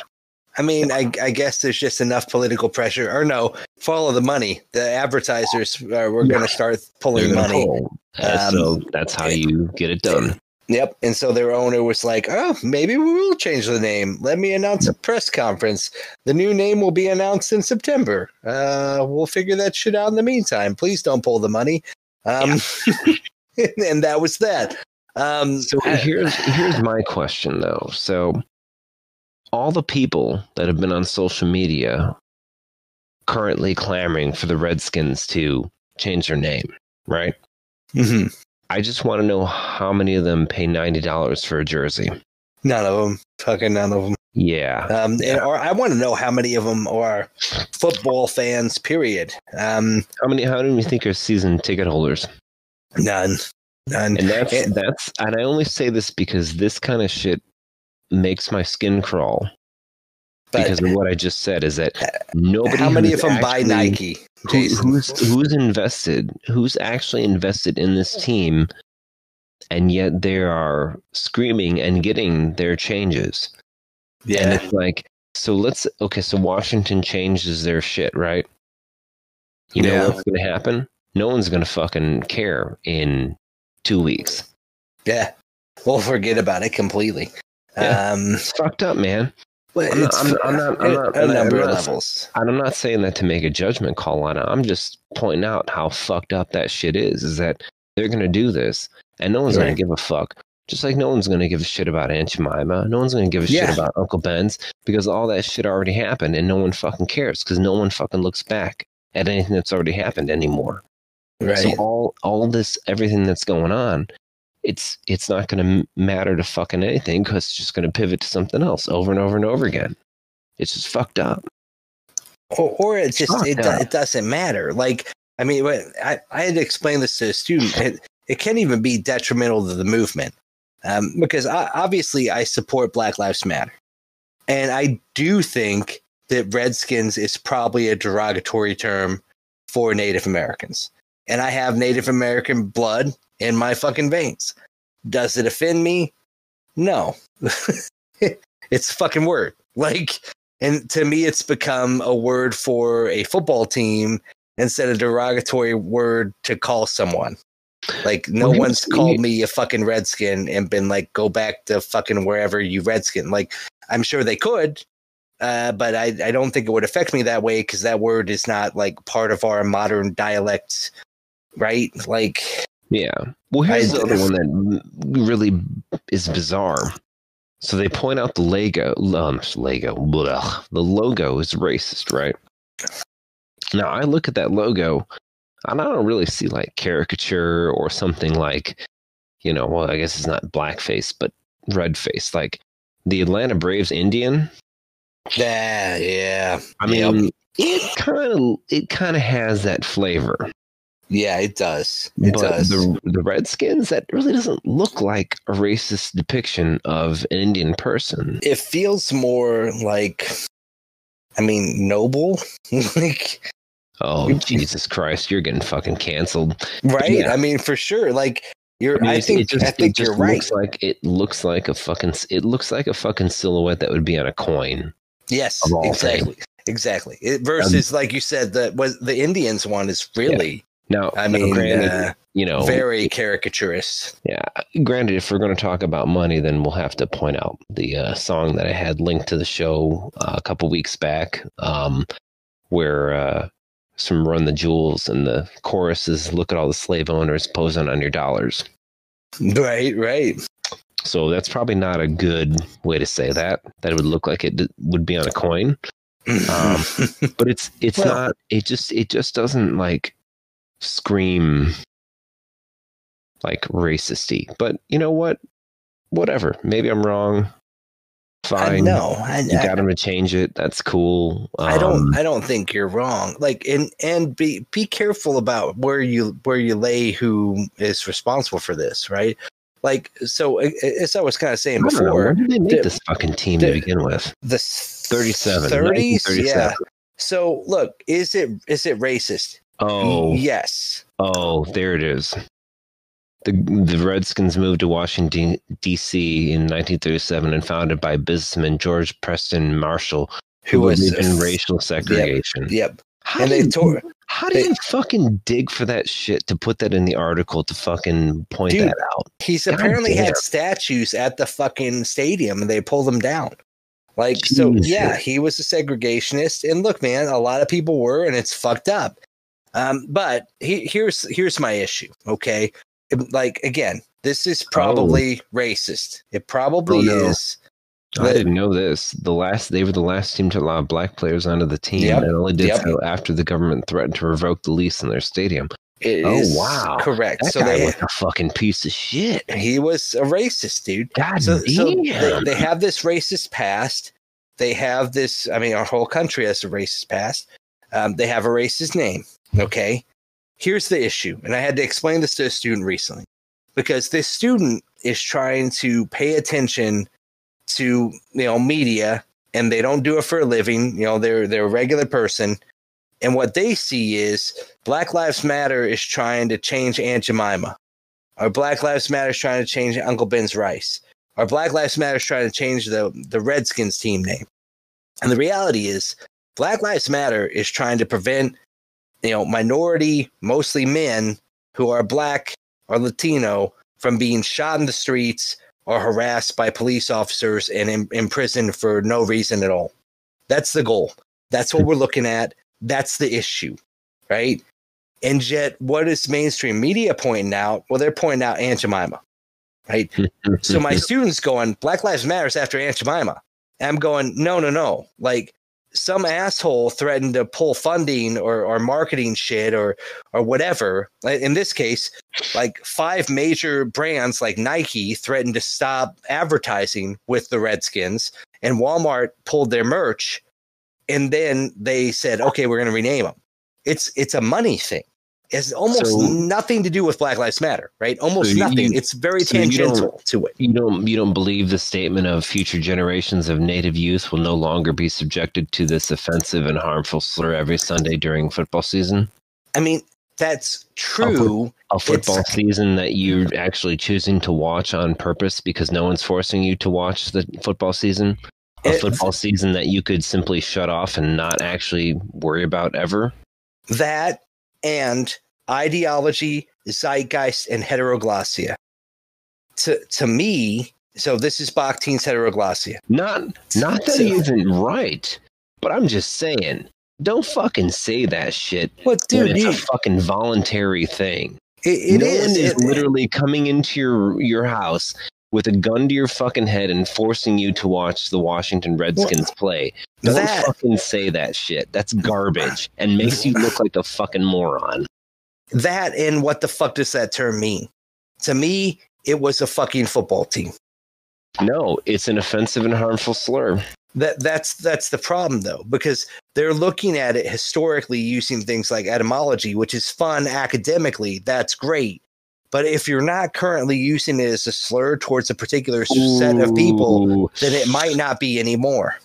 I mean, I, I guess there's just enough political pressure, or no, follow the money. The advertisers uh, we're going to start pulling money. pull. Uh, so Um, that's how you get it done. Yep. And so their owner was like, oh, maybe we will change the name. Let me announce a press conference. The new name will be announced in September. Uh, we'll figure that shit out in the meantime. Please don't pull the money. Um, and that was that. Um, So here's here's my question though. So all the people that have been on social media currently clamoring for the Redskins to change their name, right? Mhm. I just want to know how many of them pay ninety dollars for a jersey. none of them. Fucking none of them. Yeah, Um, and, or I want to know how many of them are football fans. Period. Um, how many? How many do you think are season ticket holders? none. None. And that's And- that's. And I only say this because this kind of shit makes my skin crawl But because of what I just said. Is that nobody? how many of them buy Nike? who- who's who's invested who's actually invested in this team and yet they are screaming and getting their changes Yeah, and it's like so let's okay so washington changes their shit right you know Yeah. what's going to happen no one's going to fucking care in two weeks Yeah. We'll forget about it completely. Yeah. Um, it's fucked up man but I'm not- it's I'm- I'm not- I'm not- a I'm not- number of levels. I'm not saying that to make a judgment call on it. I'm just pointing out how fucked up that shit is. Is that they're gonna do this, and no one's Right. gonna give a fuck. Just like no one's gonna give a shit about Aunt Jemima. No one's gonna give a Yeah. shit about Uncle Ben's because all that shit already happened, and no one fucking cares because no one fucking looks back at anything that's already happened anymore. Right. So all all this everything that's going on, it's it's not gonna matter to fucking anything because it's just gonna pivot to something else over and over and over again. It's just fucked up. or, or it just it, it doesn't matter. Like I mean, I I had to explain this to a student. It, it can't even be detrimental to the movement um, because I, obviously I support Black Lives Matter, and I do think that Redskins is probably a derogatory term for Native Americans, and I have Native American blood in my fucking veins. Does it offend me? No. it's a fucking word. Like and to me, it's become a word for a football team instead of derogatory word to call someone. Like no Well, one's called me a fucking redskin and been like, go back to fucking wherever you redskin. Like I'm sure they could, uh, but I, I don't think it would affect me that way because that word is not like part of our modern dialect, right? Like Yeah. Well, here's I- the other one that really is bizarre. So they point out the Lego, um, Lego, blah, the logo is racist, right? Now I look at that logo, and I don't really see like caricature or something like, you know, well, I guess it's not blackface, but red face, like the Atlanta Braves Indian. yeah, yeah, I Yep. mean, it kind of it kind of has that flavor. Yeah. It does. It but does. the the Redskins that really doesn't look like a racist depiction of an Indian person. it feels more like i mean noble like Oh Jesus Christ, you're getting fucking canceled. right Yeah. i mean for sure like you're I i, mean, it- think it just, i think just you're right like it looks like a fucking it looks like a fucking silhouette that would be on a coin. yes of all exactly exactly it, um, versus like you said that was the indians one is really Now, i now, mean granted, uh, you know, very caricaturist yeah. Granted, if we're going to talk about money, then we'll have to point out the uh, song that I had linked to the show uh, a couple weeks back, um, where uh, some "Run the Jewels" and the chorus is "Look at all the slave owners posing on your dollars." right right So that's probably not a good way to say that. That it would look like it d- would be on a coin. Um, but it's it's Well- not. It just it just doesn't like scream like racisty. But you know what? Whatever. Maybe I'm wrong. Fine. No, I, You I- got him to change it. That's cool. I don't Um, I don't think you're wrong. Like and and be be careful about where you where you lay who is responsible for this, right? Like so as I was kind of saying don't know. before, When did they make the- this fucking team the- to begin with? the 37. 30s, yeah. So look, is it is it racist? Oh, Yes. oh, there it is. The the Redskins moved to Washington D.C. in 1937 and founded by businessman George Preston Marshall, who, was in racial segregation. Yep. How, And do they you, tore how do they- you fucking dig for that shit to put that in the article to fucking point Dude, that out? he's God apparently damn. had statues at the fucking stadium and they pulled them down. Like so yeah, he was a segregationist and look man, a lot of people were and it's fucked up. Um but he, here's here's my issue, okay? It- like again, this is probably racist. It probably Oh, no. is. I didn't know this. The last they were the last team to allow black players onto the team, Yep. and only did Yep. so after the government threatened to revoke the lease in their stadium. It Oh, is wow. correct. That so guy they was a fucking piece of shit. he was a racist, dude. God so, so they, they have this racist past. They have this. I mean, our whole country has a racist past. Um, they have a racist name. Okay. Here's the issue, and I had to explain this to a student recently because this student is trying to pay attention to you know media, and they don't do it for a living. You know, they're they're a regular person, and what they see is Black Lives Matter is trying to change Aunt Jemima, or Black Lives Matter is trying to change Uncle Ben's rice or Black Lives Matter is trying to change the the Redskins team name. And the reality is, Black Lives Matter is trying to prevent, you know, minority, mostly men who are black or Latino from being shot in the streets or harassed by police officers and in, imprisoned for no reason at all. That's the goal. That's what we're looking at. That's the issue, right? And yet, what is mainstream media pointing out? Well, they're pointing out Aunt Jemima, right? So my students going, Black Lives Matters after Aunt Jemima. And I'm going, no, no, no. Like some asshole threatened to pull funding or, or marketing shit or or whatever. In this case, like five major brands like Nike threatened to stop advertising with the Redskins, and Walmart pulled their merch, and then they said, okay, we're going to rename them. It's it's a money thing. It's almost So- nothing to do with Black Lives Matter, right? Almost So you- nothing. it's very so tangential to it. you don't you don't believe the statement of future generations of native youth will no longer be subjected to this offensive and harmful slur every Sunday during football season? I mean, that's true. A football It's- season that you're actually choosing to watch on purpose because no one's forcing you to watch the football season? A It- football season that you could simply shut off and not actually worry about ever? That and ideology, zeitgeist, and heteroglossia. To to me, so this is Bakhtin's heteroglossia. Not not that he isn't right, but I'm just saying, don't fucking say that shit What, dude? it's You, a fucking voluntary thing. it, it no is. one is It- literally coming into your your house with a gun to your fucking head and forcing you to watch the Washington Redskins play. Don't that- fucking say that shit. That's garbage and makes you look like a fucking moron. that and what the fuck does that term mean? To me, it was a fucking football team. No, it's an offensive and harmful slur. That that's that's the problem though, because they're looking at it historically using things like etymology, which is fun academically. That's great. But if you're not currently using it as a slur towards a particular set of people, then it might not be anymore.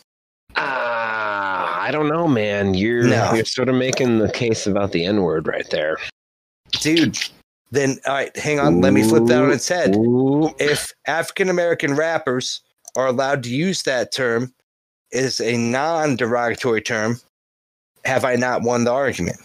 Ah, I don't know, man. You're No. you're sort of making the case about the N word right there. Dude, then all right, hang on, let me flip that on its head. Ooh. If African American rappers are allowed to use that term as a non-derogatory term, have I not won the argument?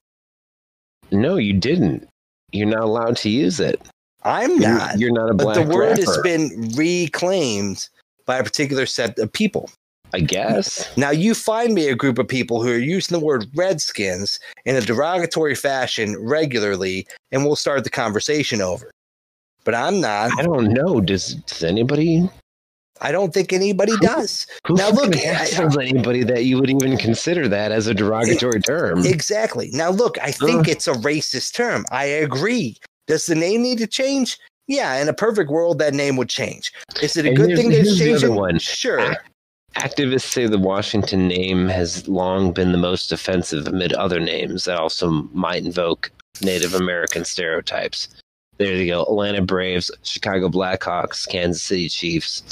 No, you didn't. You're not allowed to use it. I'm You're- not. You're not a black. but the word has been reclaimed by a particular set of people. I guess. Now you find me a group of people who are using the word redskins in a derogatory fashion regularly, and we'll start the conversation over. But I'm not. I don't know. Does does anybody I don't think anybody does. Who Now, look, hassles anybody that you would even consider that as a derogatory term? Exactly. Now, look, I think Ugh. it's a racist term. I agree. Does the name need to change? Yeah, in a perfect world, that name would change. Is it a And good thing it's here's the one. Sure. Ac- Activists say the Washington name has long been the most offensive amid other names that also might invoke Native American stereotypes. There you go. Atlanta Braves, Chicago Blackhawks, Kansas City Chiefs.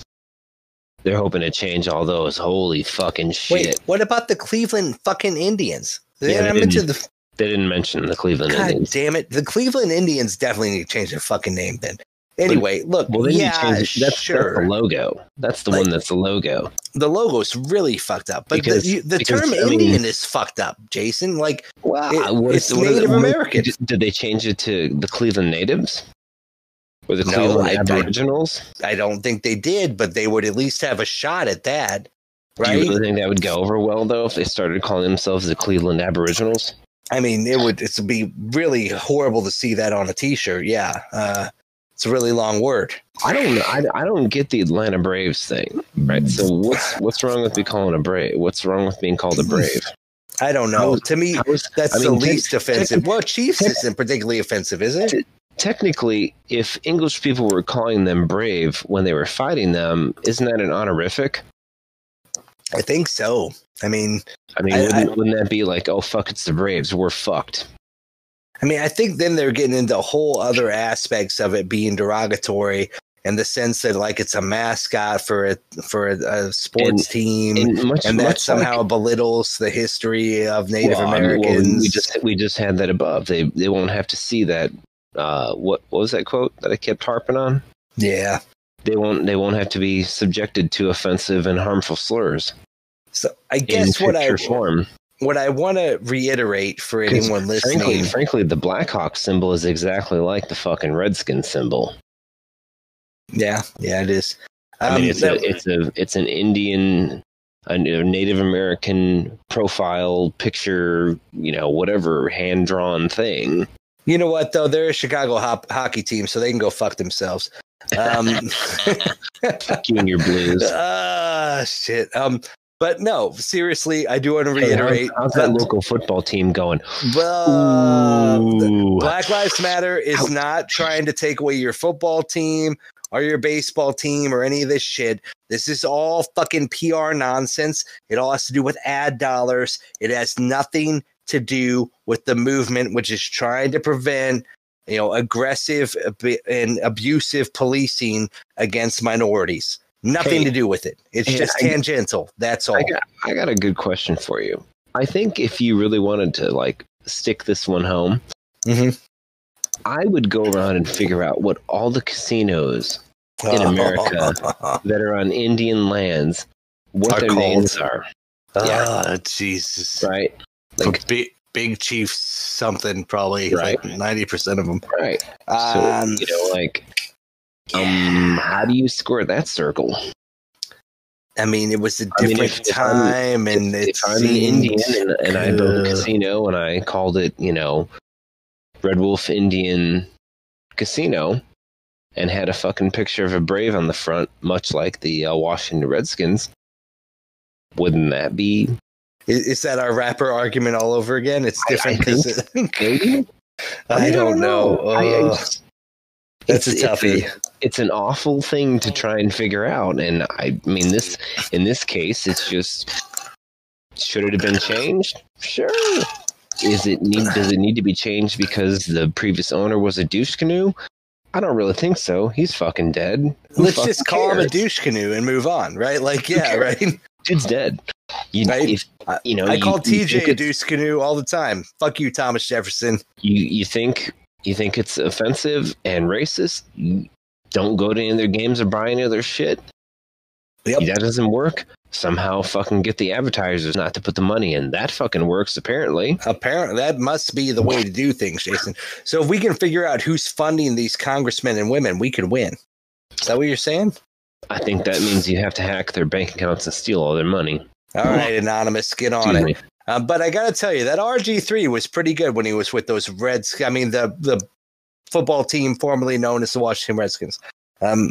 They're hoping to change all those. Holy fucking shit. Wait, what about the Cleveland fucking Indians? They Yeah, mention the They didn't mention the Cleveland God Indians. damn it. The Cleveland Indians definitely need to change their fucking name then. Anyway, look, Well, then yeah, you change it. That's, sure. that's the logo. That's the Like- one that's the logo. the logo's really fucked up. But Because- the, you, the because, term I mean- Indian is fucked up, Jason. Like, Wow, It- it's Native American. Did, did they change it to the Cleveland Natives? Or the No, Cleveland I- I- Aboriginals? I don't think they did, but they would at least have a shot at that. Do you really think that would go over well, though, if they started calling themselves the Cleveland Aboriginals? I mean, it would it's be really horrible to see that on a t-shirt. Yeah. Uh, it's a really long word. I don't know. I, I don't get the Atlanta Braves thing, right? So what's what's wrong with me calling a Brave? What's wrong with being called a Brave? I don't know. How- to me, is- that's I the mean, te- least offensive. Well, Chiefs tec- isn't particularly offensive, is it? technically, if English people were calling them Brave when they were fighting them, isn't that an honorific? I think so. I mean, I mean, I- wouldn't, wouldn't that be like, oh fuck, it's the Braves, we're fucked? I mean, I think then they're getting into whole other aspects of it being derogatory in the sense that like it's a mascot for a for a, a sports And- team, and, And that somehow like, belittles the history of Native well, I mean, well, Americans. we just we just had that above. They they won't have to see that. Uh, what what was that quote that I kept harping on? yeah. They won't they won't have to be subjected to offensive and harmful slurs So I guess what I form. what I want to reiterate for anyone listening. Frankly, frankly, the Blackhawk symbol is exactly like the fucking Redskin symbol. yeah, yeah, it is. I mean, Um, it's that- a it's a it's an Indian, a Native American profile picture, you know, whatever hand drawn thing. you know what though? They're a Chicago hop- hockey team, so they can go fuck themselves. Um, Fuck you and your blues. Ah, shit. Um, but no, seriously, I do want to Hey, how's- reiterate. how's, that local football team going? Uh, Ooh. Black Lives Matter is Ouch. not trying to take away your football team or your baseball team or any of this shit. This is all fucking PR nonsense. It all has to do with ad dollars. It has nothing to do with the movement, which is trying to prevent, you know, aggressive and abusive policing against minorities. Nothing Hey. to do with it. It's Hey, just I- tangential. That's all. I got, I got a good question for you. I think if you really wanted to like stick this one home, Mhm. I would go around and figure out what all the casinos in America that are on Indian lands, what Are their called. names are, yeah, Jesus. right? Like, big, big Chiefs, something probably Right. like ninety percent of them. right. So Um, you know, like, um, how do you score that circle? I mean, it was a mean, different if- if I'm- time, and if it I'm an Indian and, and I built a casino and I called it, you know, Red Wolf Indian Casino, and had a fucking picture of a brave on the front, much like the uh, Washington Redskins, wouldn't that be Is, is that our rapper argument all over again? It's I- I different because maybe? I, don't know. I- I just- that's a it's- it's toughie. It's an awful thing to try and figure out, and I mean this. In this case, it's just should it have been changed? Sure. Is it need? Does it need to be changed because the previous owner was a douche canoe? I don't really think so. He's fucking dead. Who Let's fucking just call him a douche canoe and move on, right? Like, yeah, right. Dude's dead. You, Right. if, you know, I you- call you TJ a douche canoe all the time. Fuck you, Thomas Jefferson. you you think you think it's offensive and racist don't go to any of their games or buy any of their shit Yep. that doesn't work somehow fucking get the advertisers not to put the money in that fucking works apparently Apparently, that must be the way to do things, Jason. So if we can figure out who's funding these congressmen and women, we could win. Is that what you're saying? i think that means you have to hack their bank accounts and steal all their money All right, anonymous, get on Excuse it. me. Uh, but I got to tell you that RG three was pretty good when he was with those Reds. I mean, the the football team formerly known as the Washington Redskins. Um,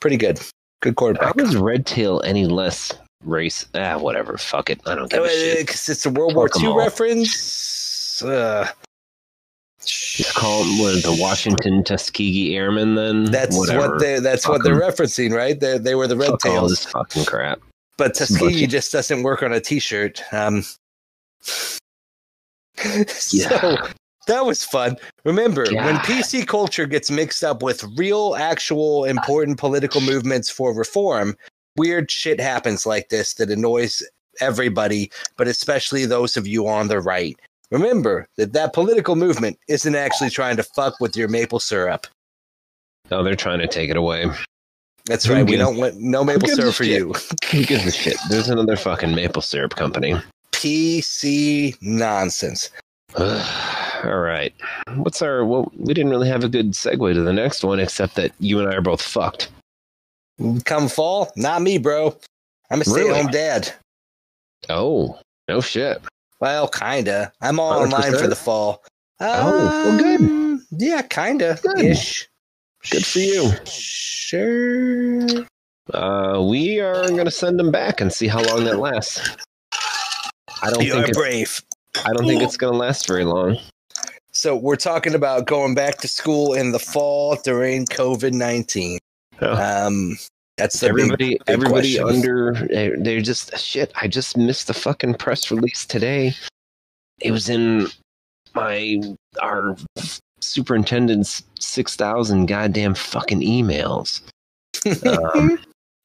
pretty good, Good How quarterback. is Red Tail any less race? Ah, whatever. Fuck it. I don't give a shit. Because it's a World War Fuck II all. reference. Uh, Just call them what, the Washington Tuskegee Airmen. Then that's whatever. what they—that's what they're referencing, right? They they were the Red Fuck all this fucking crap. But Tuskegee just doesn't work on a T-shirt. Um, so Yeah. that was fun. Remember, when PC culture gets mixed up with real, actual, important political movements for reform, weird shit happens like this that annoys everybody, but especially those of you on the right. Remember that that political movement isn't actually trying to fuck with your maple syrup. Oh, they're trying to take it away. That's right. We don't want no maple syrup for shit? you. Who gives a shit? There's another fucking maple syrup company. PC nonsense. All right. What's our? Well, we didn't really have a good segue to the next one, except that you and I are both fucked. Come fall, not me, bro. I'm a Really? stay-at-home dad. Oh, no shit. Well, kinda. I'm all online for the fall. Oh, well, good. Um, Yeah, kinda. Ish. Good for you. Sure. Uh, we are going to send them back and see how long that lasts. I don't You think are it's, brave. I don't think it's going to last very long. So we're talking about going back to school in the fall during COVID nineteen. Oh. Um, that's the big- everybody, big everybody question. under they- they're just shit. I just missed the fucking press release today. It was in my our superintendent's six thousand goddamn fucking emails. Um,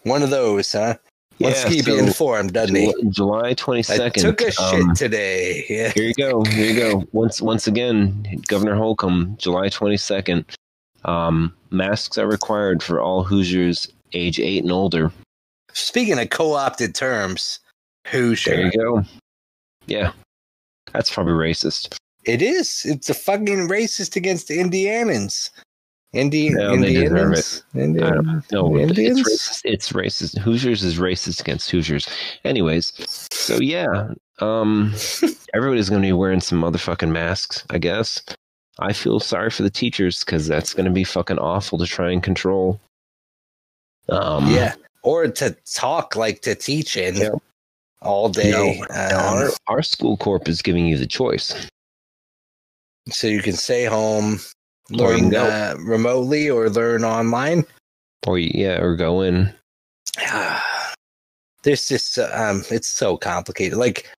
One of those, huh? Let's yeah, keep you so informed, doesn't he? Ju- July twenty second. I took a shit today. Yeah. Here you go. Here you go. Once once again, Governor Holcomb, July twenty second. Um, masks are required for all Hoosiers age eight and older. Speaking of co-opted terms, Hoosier. There you go. Yeah, that's probably racist. It is. It's a fucking racist against the Indianans. Indi- Yeah, they deserve Indians. Indian- No, Indians? it's racist. It's racist. Hoosiers is racist against Hoosiers. Anyways, so yeah, um, everybody's going to be wearing some motherfucking masks. I guess. I feel sorry for the teachers because that's going to be fucking awful to try and control. Um, yeah. Or to talk like to teach in Yeah. all day. No, um, our, our school corp is giving you the choice. So you can stay home, learn uh, remotely or learn online. Or yeah, or go in. There's just um, it's so complicated. Like,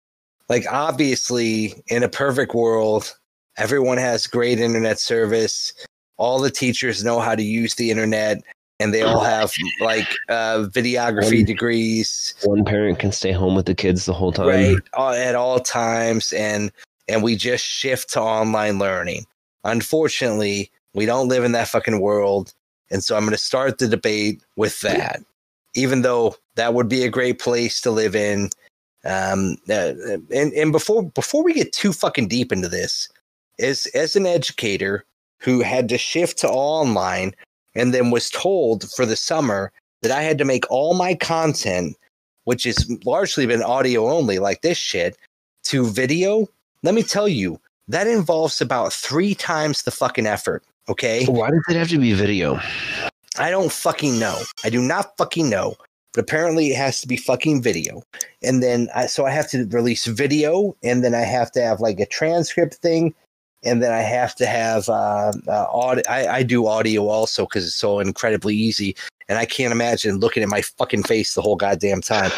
like obviously, in a perfect world, everyone has great internet service. All the teachers know how to use the internet, and they all have like uh, videography One- degrees, One parent can stay home with the kids the whole time. right, all, at all times, and and we just shift to online learning. Unfortunately, we don't live in that fucking world, and so I'm going to start the debate with that. Even though that would be a great place to live in, um, uh, and and before before we get too fucking deep into this, as as an educator who had to shift to online and then was told for the summer that I had to make all my content, which has largely been audio only, like this shit, to video. Let me tell you, that involves about three times the fucking effort. Okay. Why does it have to be video? I don't fucking know. I do not fucking know. But apparently it has to be fucking video. And then I so I have to release video and then I have to have like a transcript thing. And then I have to have uh, uh audio. I, I do audio also because it's so incredibly easy. And I can't imagine looking at my fucking face the whole goddamn time.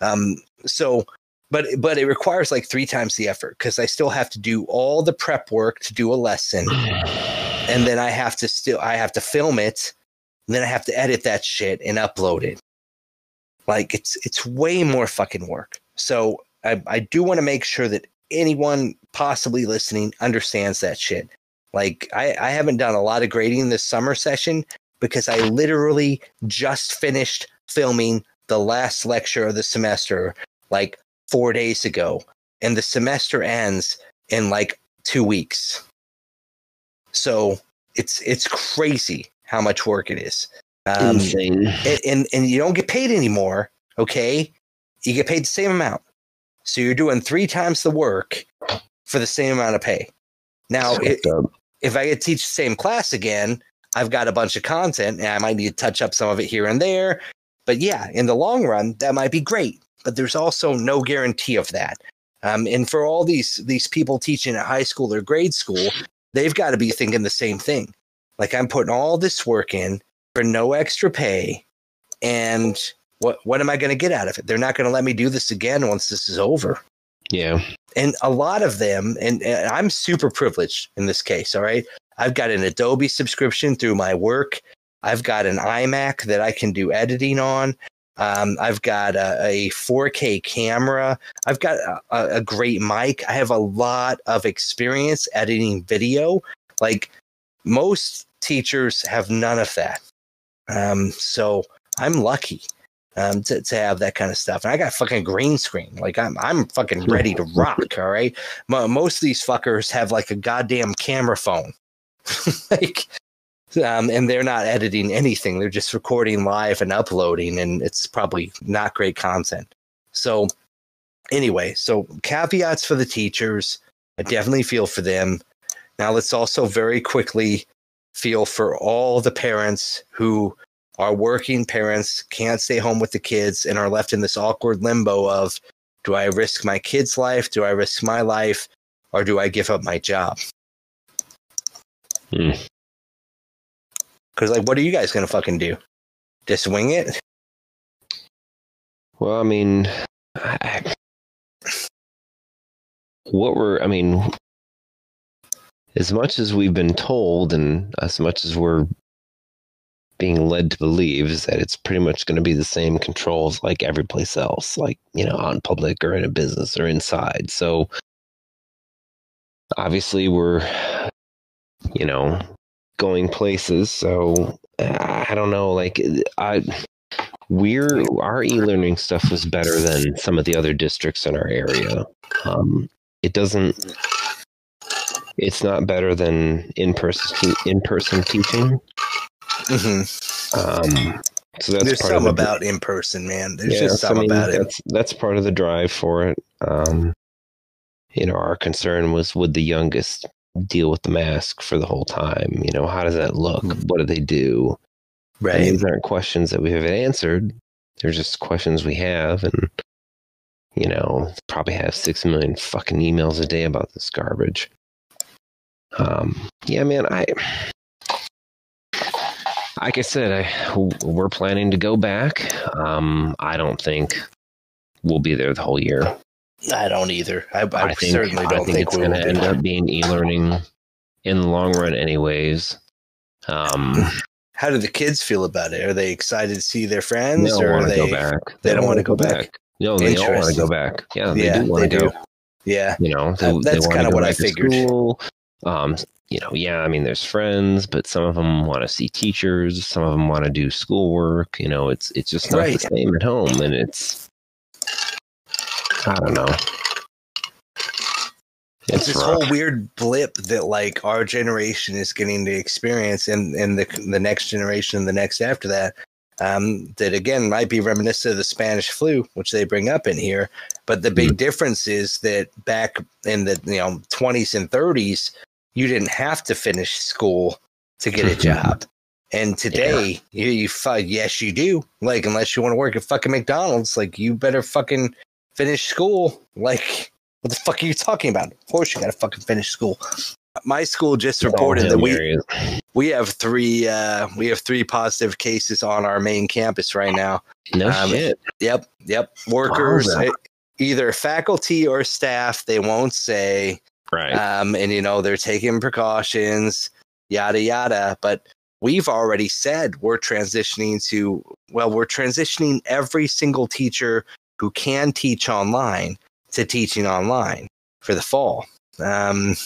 Um, so but but it requires like three times the effort because I still have to do all the prep work to do a lesson and then I have to still I have to film it, and then I have to edit that shit and upload it. Like it's it's way more fucking work. So I, I do want to make sure that anyone possibly listening understands that shit. Like I, I haven't done a lot of grading this summer session because I literally just finished filming the last lecture of the semester like four days ago. And the semester ends in like two weeks. So it's it's crazy how much work it is. Um, Insane. and, and and you don't get paid anymore. Okay, you get paid the same amount, so you're doing three times the work for the same amount of pay. Now, it, if I get to teach the same class again, I've got a bunch of content, and I might need to touch up some of it here and there. but yeah, in the long run, that might be great. But there's also no guarantee of that. Um, and for all these these people teaching at high school or grade school, they've got to be thinking the same thing. Like I'm putting all this work in for no extra pay, and what what am I going to get out of it? They're not going to let me do this again once this is over. Yeah. And a lot of them, and, and I'm super privileged in this case. All right, I've got an Adobe subscription through my work. I've got an iMac that I can do editing on. Um, I've got a, a, 4K camera. I've got a, a, great mic. I have a lot of experience editing video. Like most teachers have none of that. Um, so I'm lucky um, to, to have that kind of stuff. And I got fucking green screen. Like I'm I'm fucking ready to rock. All right. Most of these fuckers have like a goddamn camera phone. like um, and they're not editing anything. They're just recording live and uploading, and it's probably not great content. So, anyway, so caveats for the teachers. I definitely feel for them. Now, let's also very quickly feel for all the parents who are working parents, can't stay home with the kids, and are left in this awkward limbo of do I risk my kid's life? Do I risk my life? Or do I give up my job? Hmm. Because like, what are you guys gonna fucking do? Just wing it? Well, I mean, I, what we're, I mean, as much as we've been told, and as much as we're being led to believe, is that it's pretty much going to be the same controls like every place else, like you know, on public or in a business or inside. So obviously, we're, you know, going places. So I don't know. Like I, we're our e-learning stuff was better than some of the other districts in our area. Um, it doesn't. It's not better than in-person in-person teaching. Mm-hmm. Um, so that's there's of the, about in person, man. There's yeah, just so, something I mean, about it. that's, That's part of the drive for it. Um, you know, our concern was would the youngest deal with the mask for the whole time? You know, how does that look? Mhm. What do they do? And Right. these aren't questions that we haven't answered. They're just questions we have, and you know, probably have six million fucking emails a day about this garbage. Um, yeah, man, I. Like I said, I, we're planning to go back. Um, I don't think we'll be there the whole year. I don't either. I, I, I think, certainly don't think, think, it's going to end up being e-learning in the long run, anyways. Um, How do the kids feel about it? Are they excited to see their they friends, don't or are want to they? go back. they don't wanna wanna go back? No, they all want to go back. Yeah, they Yeah, do want to go. Yeah. You know, they, That- that's kinda what I figured. School. Um, you know, yeah, I mean, there's friends, but some of them want to see teachers. Some of them want to do schoolwork. You know, it's it's just not Right. the same at home, and it's I don't know. It's this rough. whole weird blip that like our generation is getting to experience, and and the the next generation, and the next after that. Um, that again might be reminiscent of the Spanish flu, which they bring up in here. But the big difference is that back in the you know 20s and 30s, you didn't have to finish school to get a job. And today, you, you fuck, yes, you do. Like, unless you want to work at fucking McDonald's, like, you better fucking finish school. Like, what the fuck are you talking about? Of course, you got to fucking finish school. My school just reported that we we have three uh, we have three positive cases on our main campus right now. no um, shit. Yep, yep. Workers, Wow. eh, either faculty or staff, they won't say. Right. Um, and you know they're taking precautions, yada yada. But we've already said we're transitioning to well, we're transitioning every single teacher who can teach online to teaching online for the fall. Um,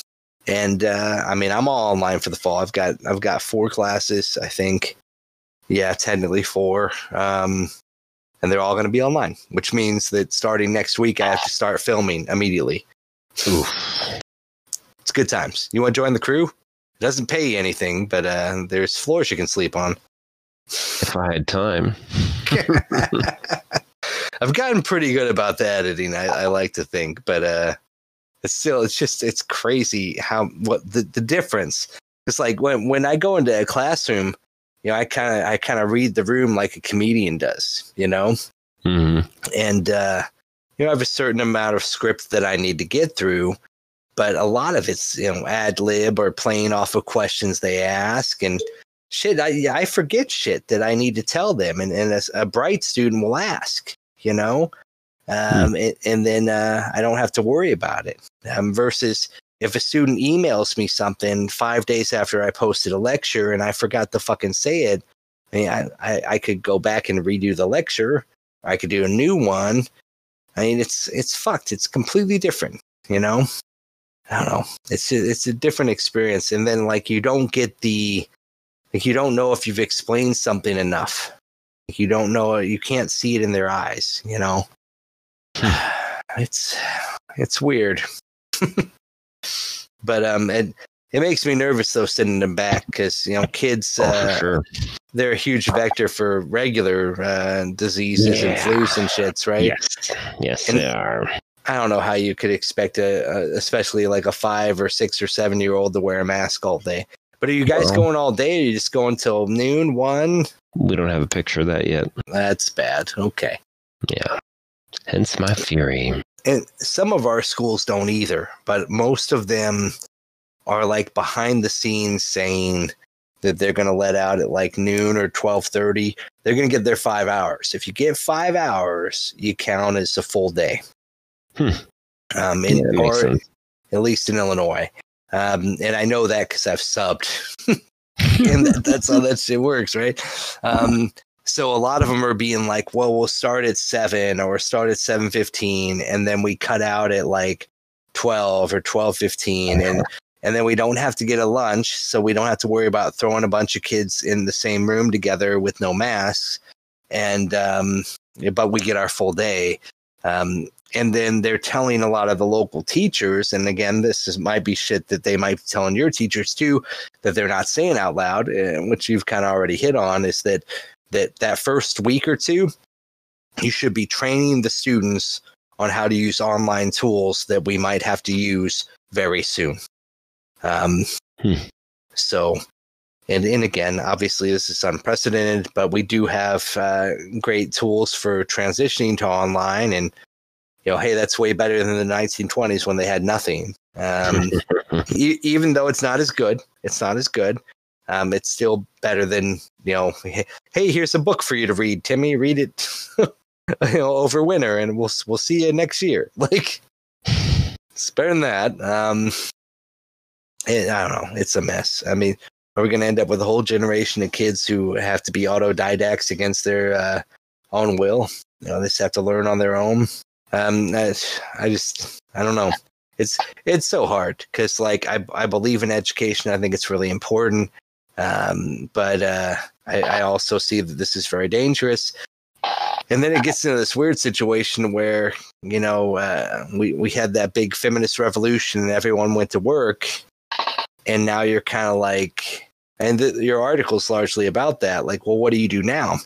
and uh, I mean, I'm all online for the fall. I've got I've got four classes, I think. Yeah, technically four. Um, and they're all going to be online, which means that starting next week, I have to start filming immediately. Oof. It's good times. You want to join the crew? It doesn't pay you anything, but uh, there's floors you can sleep on. If I had time. I've gotten pretty good about the editing. I, I like to think, but uh, it's still it's just it's crazy how what the the difference. It's like when when I go into a classroom, you know, I kind of I kind of read the room like a comedian does, you know, Mhm. and uh, you know, I have a certain amount of script that I need to get through, but a lot of it's you know ad lib or playing off of questions they ask and shit. I I forget shit that I need to tell them, and and as a bright student will ask, you know, um, and, and then uh, I don't have to worry about it. Um, versus if a student emails me something five days after I posted a lecture and I forgot to fucking say it, I mean, I, I, I could go back and redo the lecture. I could do a new one. I mean, it's it's fucked. It's completely different, you know. I don't know. It's a, it's a different experience, and then like you don't get the like you don't know if you've explained something enough. Like, you don't know. You can't see it in their eyes. You know. it's it's weird. but um, it it makes me nervous though sending them back because you know kids Oh, uh, sure. they're a huge vector for regular uh, diseases and flus and shits, right? Yes. Yes, And- they are. I don't know how you could expect a, a especially like a five or six or seven year old to wear a mask all day. But are you guys Well- going all day? Or are you just going till noon, one? We don't have a picture of that yet. That's bad. Okay. Yeah. Hence my fury. And some of our schools don't either, but most of them are like behind the scenes saying that they're going to let out at like noon or 12:30. They're going to get their 5 hours. If you get 5 hours, you count as a full day. Hmm. Um in, Yeah, or at least in Illinois. Um, and I know that because I've subbed, and that, that's how that shit works, right? Um, so a lot of them are being like, "Well, we'll start at seven or start at seven fifteen, and then we cut out at like twelve or twelve fifteen, and and then we don't have to get a lunch, so we don't have to worry about throwing a bunch of kids in the same room together with no masks, and um, but we get our full day." Um, and then they're telling a lot of the local teachers and again this is might be shit that they might be telling your teachers too that they're not saying out loud uh, which you've kind of already hit on is that that that first week or two you should be training the students on how to use online tools that we might have to use very soon um, Hmm. so and, and again obviously this is unprecedented but we do have uh, great tools for transitioning to online and you know, hey, that's way better than the 1920s when they had nothing. Um, e- even though it's not as good, it's not as good. Um, it's still better than you know. Hey, here's a book for you to read, Timmy. Read it, you know, over winter, and we'll we'll see you next year. Like, it's better than that. Um, and I don't know. It's a mess. I mean, are we going to end up with a whole generation of kids who have to be autodidacts against their uh, own will? You know, they just have to learn on their own um I, just i don't know. It's it's so hard because like I, I believe in education. I think it's really important. Um but uh I, I also see that this is very dangerous. And then it gets into this weird situation where you know uh, we we had that big feminist revolution and everyone went to work. And now you're kind of like and th- your article's largely about that. Like well what do you do now?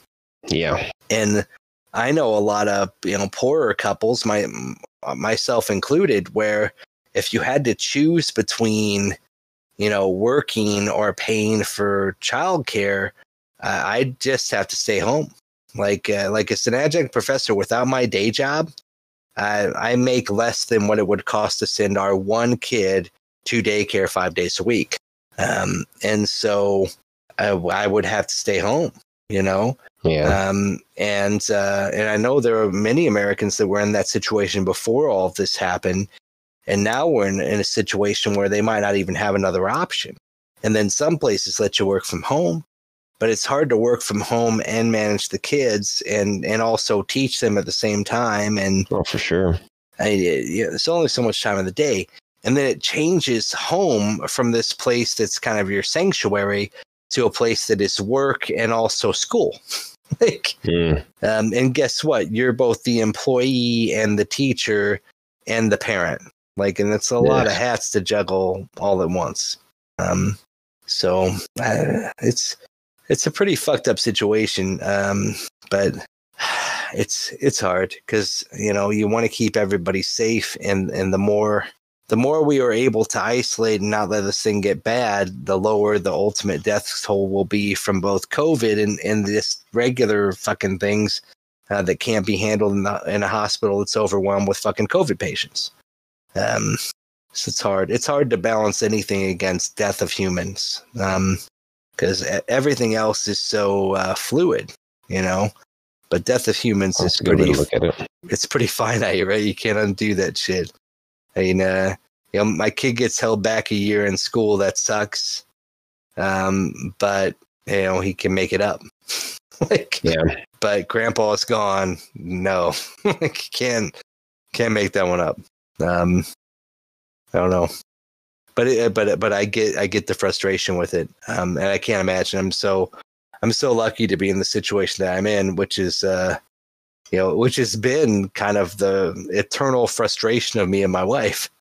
Yeah. and I know a lot of you know poorer couples, my myself included, where if you had to choose between you know working or paying for childcare, uh, I'd just have to stay home. Like uh, like as an adjunct professor without my day job, I, I make less than what it would cost to send our one kid to daycare five days a week, um, and so I, I would have to stay home. You know, Yeah. um, and uh, and I know there are many Americans that were in that situation before all of this happened, and now we're in, in a situation where they might not even have another option. And then some places let you work from home, but it's hard to work from home and manage the kids and and also teach them at the same time. And well, for sure. I, you know, there's only so much time in the day, and then it changes home from this place that's kind of your sanctuary to a place that is work and also school. like Mm. um, and guess what? You're both the employee and the teacher and the parent. Like, and it's a lot of hats to juggle all at once. Um, so uh, it's it's a pretty fucked up situation. Um, but it's it's hard because you know you want to keep everybody safe, and and the more the more we are able to isolate and not let this thing get bad, the lower the ultimate death toll will be from both COVID and, and this regular fucking things uh, that can't be handled in, the, in a hospital that's overwhelmed with fucking COVID patients. Um, so it's hard. It's hard to balance anything against death of humans because um, everything else is so uh, fluid, you know. But death of humans That's is pretty. Look at it. It's pretty finite, right? You can't undo that shit. I mean, uh, you know, my kid gets held back a year in school. That sucks. Um, but you know, he can make it up. like, yeah. But grandpa's gone. No, like, can't can't make that one up. Um, I don't know, but it, but but I get I get the frustration with it, um, and I can't imagine. I'm so I'm so lucky to be in the situation that I'm in, which is uh, you know, which has been kind of the eternal frustration of me and my wife.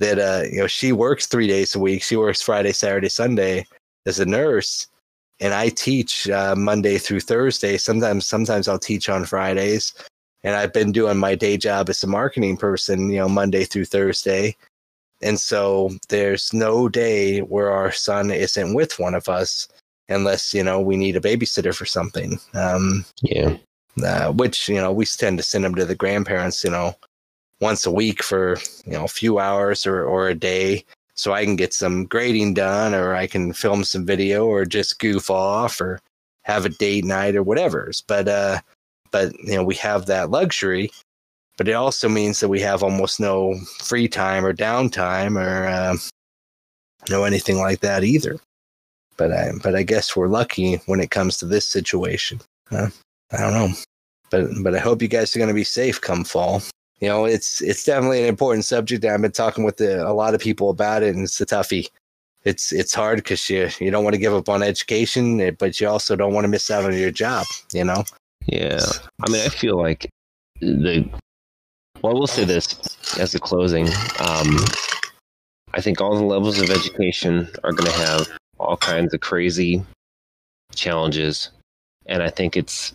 That uh, you know, she works three days a week. She works Friday, Saturday, Sunday as a nurse, and I teach uh, Monday through Thursday. Sometimes, sometimes I'll teach on Fridays, and I've been doing my day job as a marketing person, you know, Monday through Thursday. And so there's no day where our son isn't with one of us unless, you know, we need a babysitter for something. Um, yeah. Uh, which, you know, we tend to send them to the grandparents, you know, once a week for, you know, a few hours or, or a day so I can get some grading done or I can film some video or just goof off or have a date night or whatever. But, uh, but, you know, we have that luxury but it also means that we have almost no free time or downtime or uh, no anything like that either. But I, but I guess we're lucky when it comes to this situation. Uh, I don't know, but but I hope you guys are going to be safe come fall. You know, it's it's definitely an important subject. I've been talking with the, a lot of people about it, and it's a toughie. It's it's hard because you you don't want to give up on education, eh, but you also don't want to miss out on your job. You know. Yeah, I mean, I feel like the well, I will say this as a closing. Um, I think all the levels of education are going to have all kinds of crazy challenges. And I think it's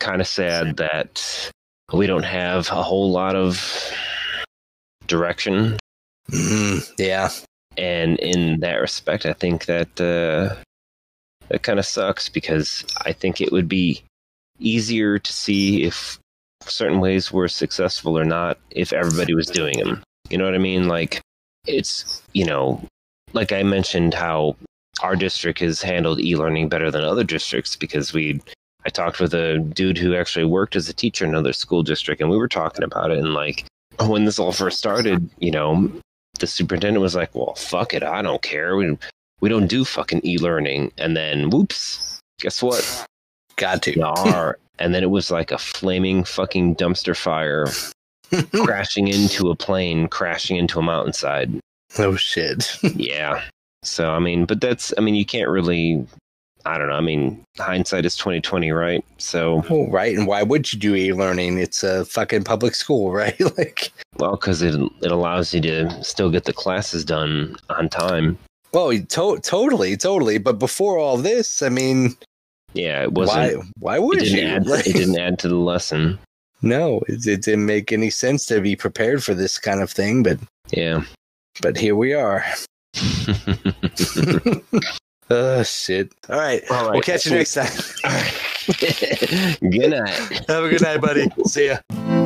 kind of sad that we don't have a whole lot of direction. Mm, yeah. And in that respect, I think that uh, that kind of sucks because I think it would be easier to see if certain ways were successful or not if everybody was doing them. You know what I mean? Like it's, you know, like I mentioned how our district has handled e-learning better than other districts because we I talked with a dude who actually worked as a teacher in another school district and we were talking about it and like when this all first started, you know, the superintendent was like, "Well, fuck it, I don't care. We we don't do fucking e-learning." And then whoops, guess what? Got to. Our and then it was like a flaming fucking dumpster fire crashing into a plane, crashing into a mountainside. Oh shit. yeah. So I mean, but that's I mean, you can't really I don't know. I mean, hindsight is twenty twenty, right? So well, right, and why would you do e-learning? It's a fucking public school, right? like, well, because it it allows you to still get the classes done on time. Well, to- totally, totally. But before all this, I mean, yeah, it wasn't. Why? Why would it you? Add, it didn't add to the lesson. No, it, it didn't make any sense to be prepared for this kind of thing. But yeah, but here we are. oh shit! All right, All right. we'll catch you next time. All right. good night. Have a good night, buddy. See ya.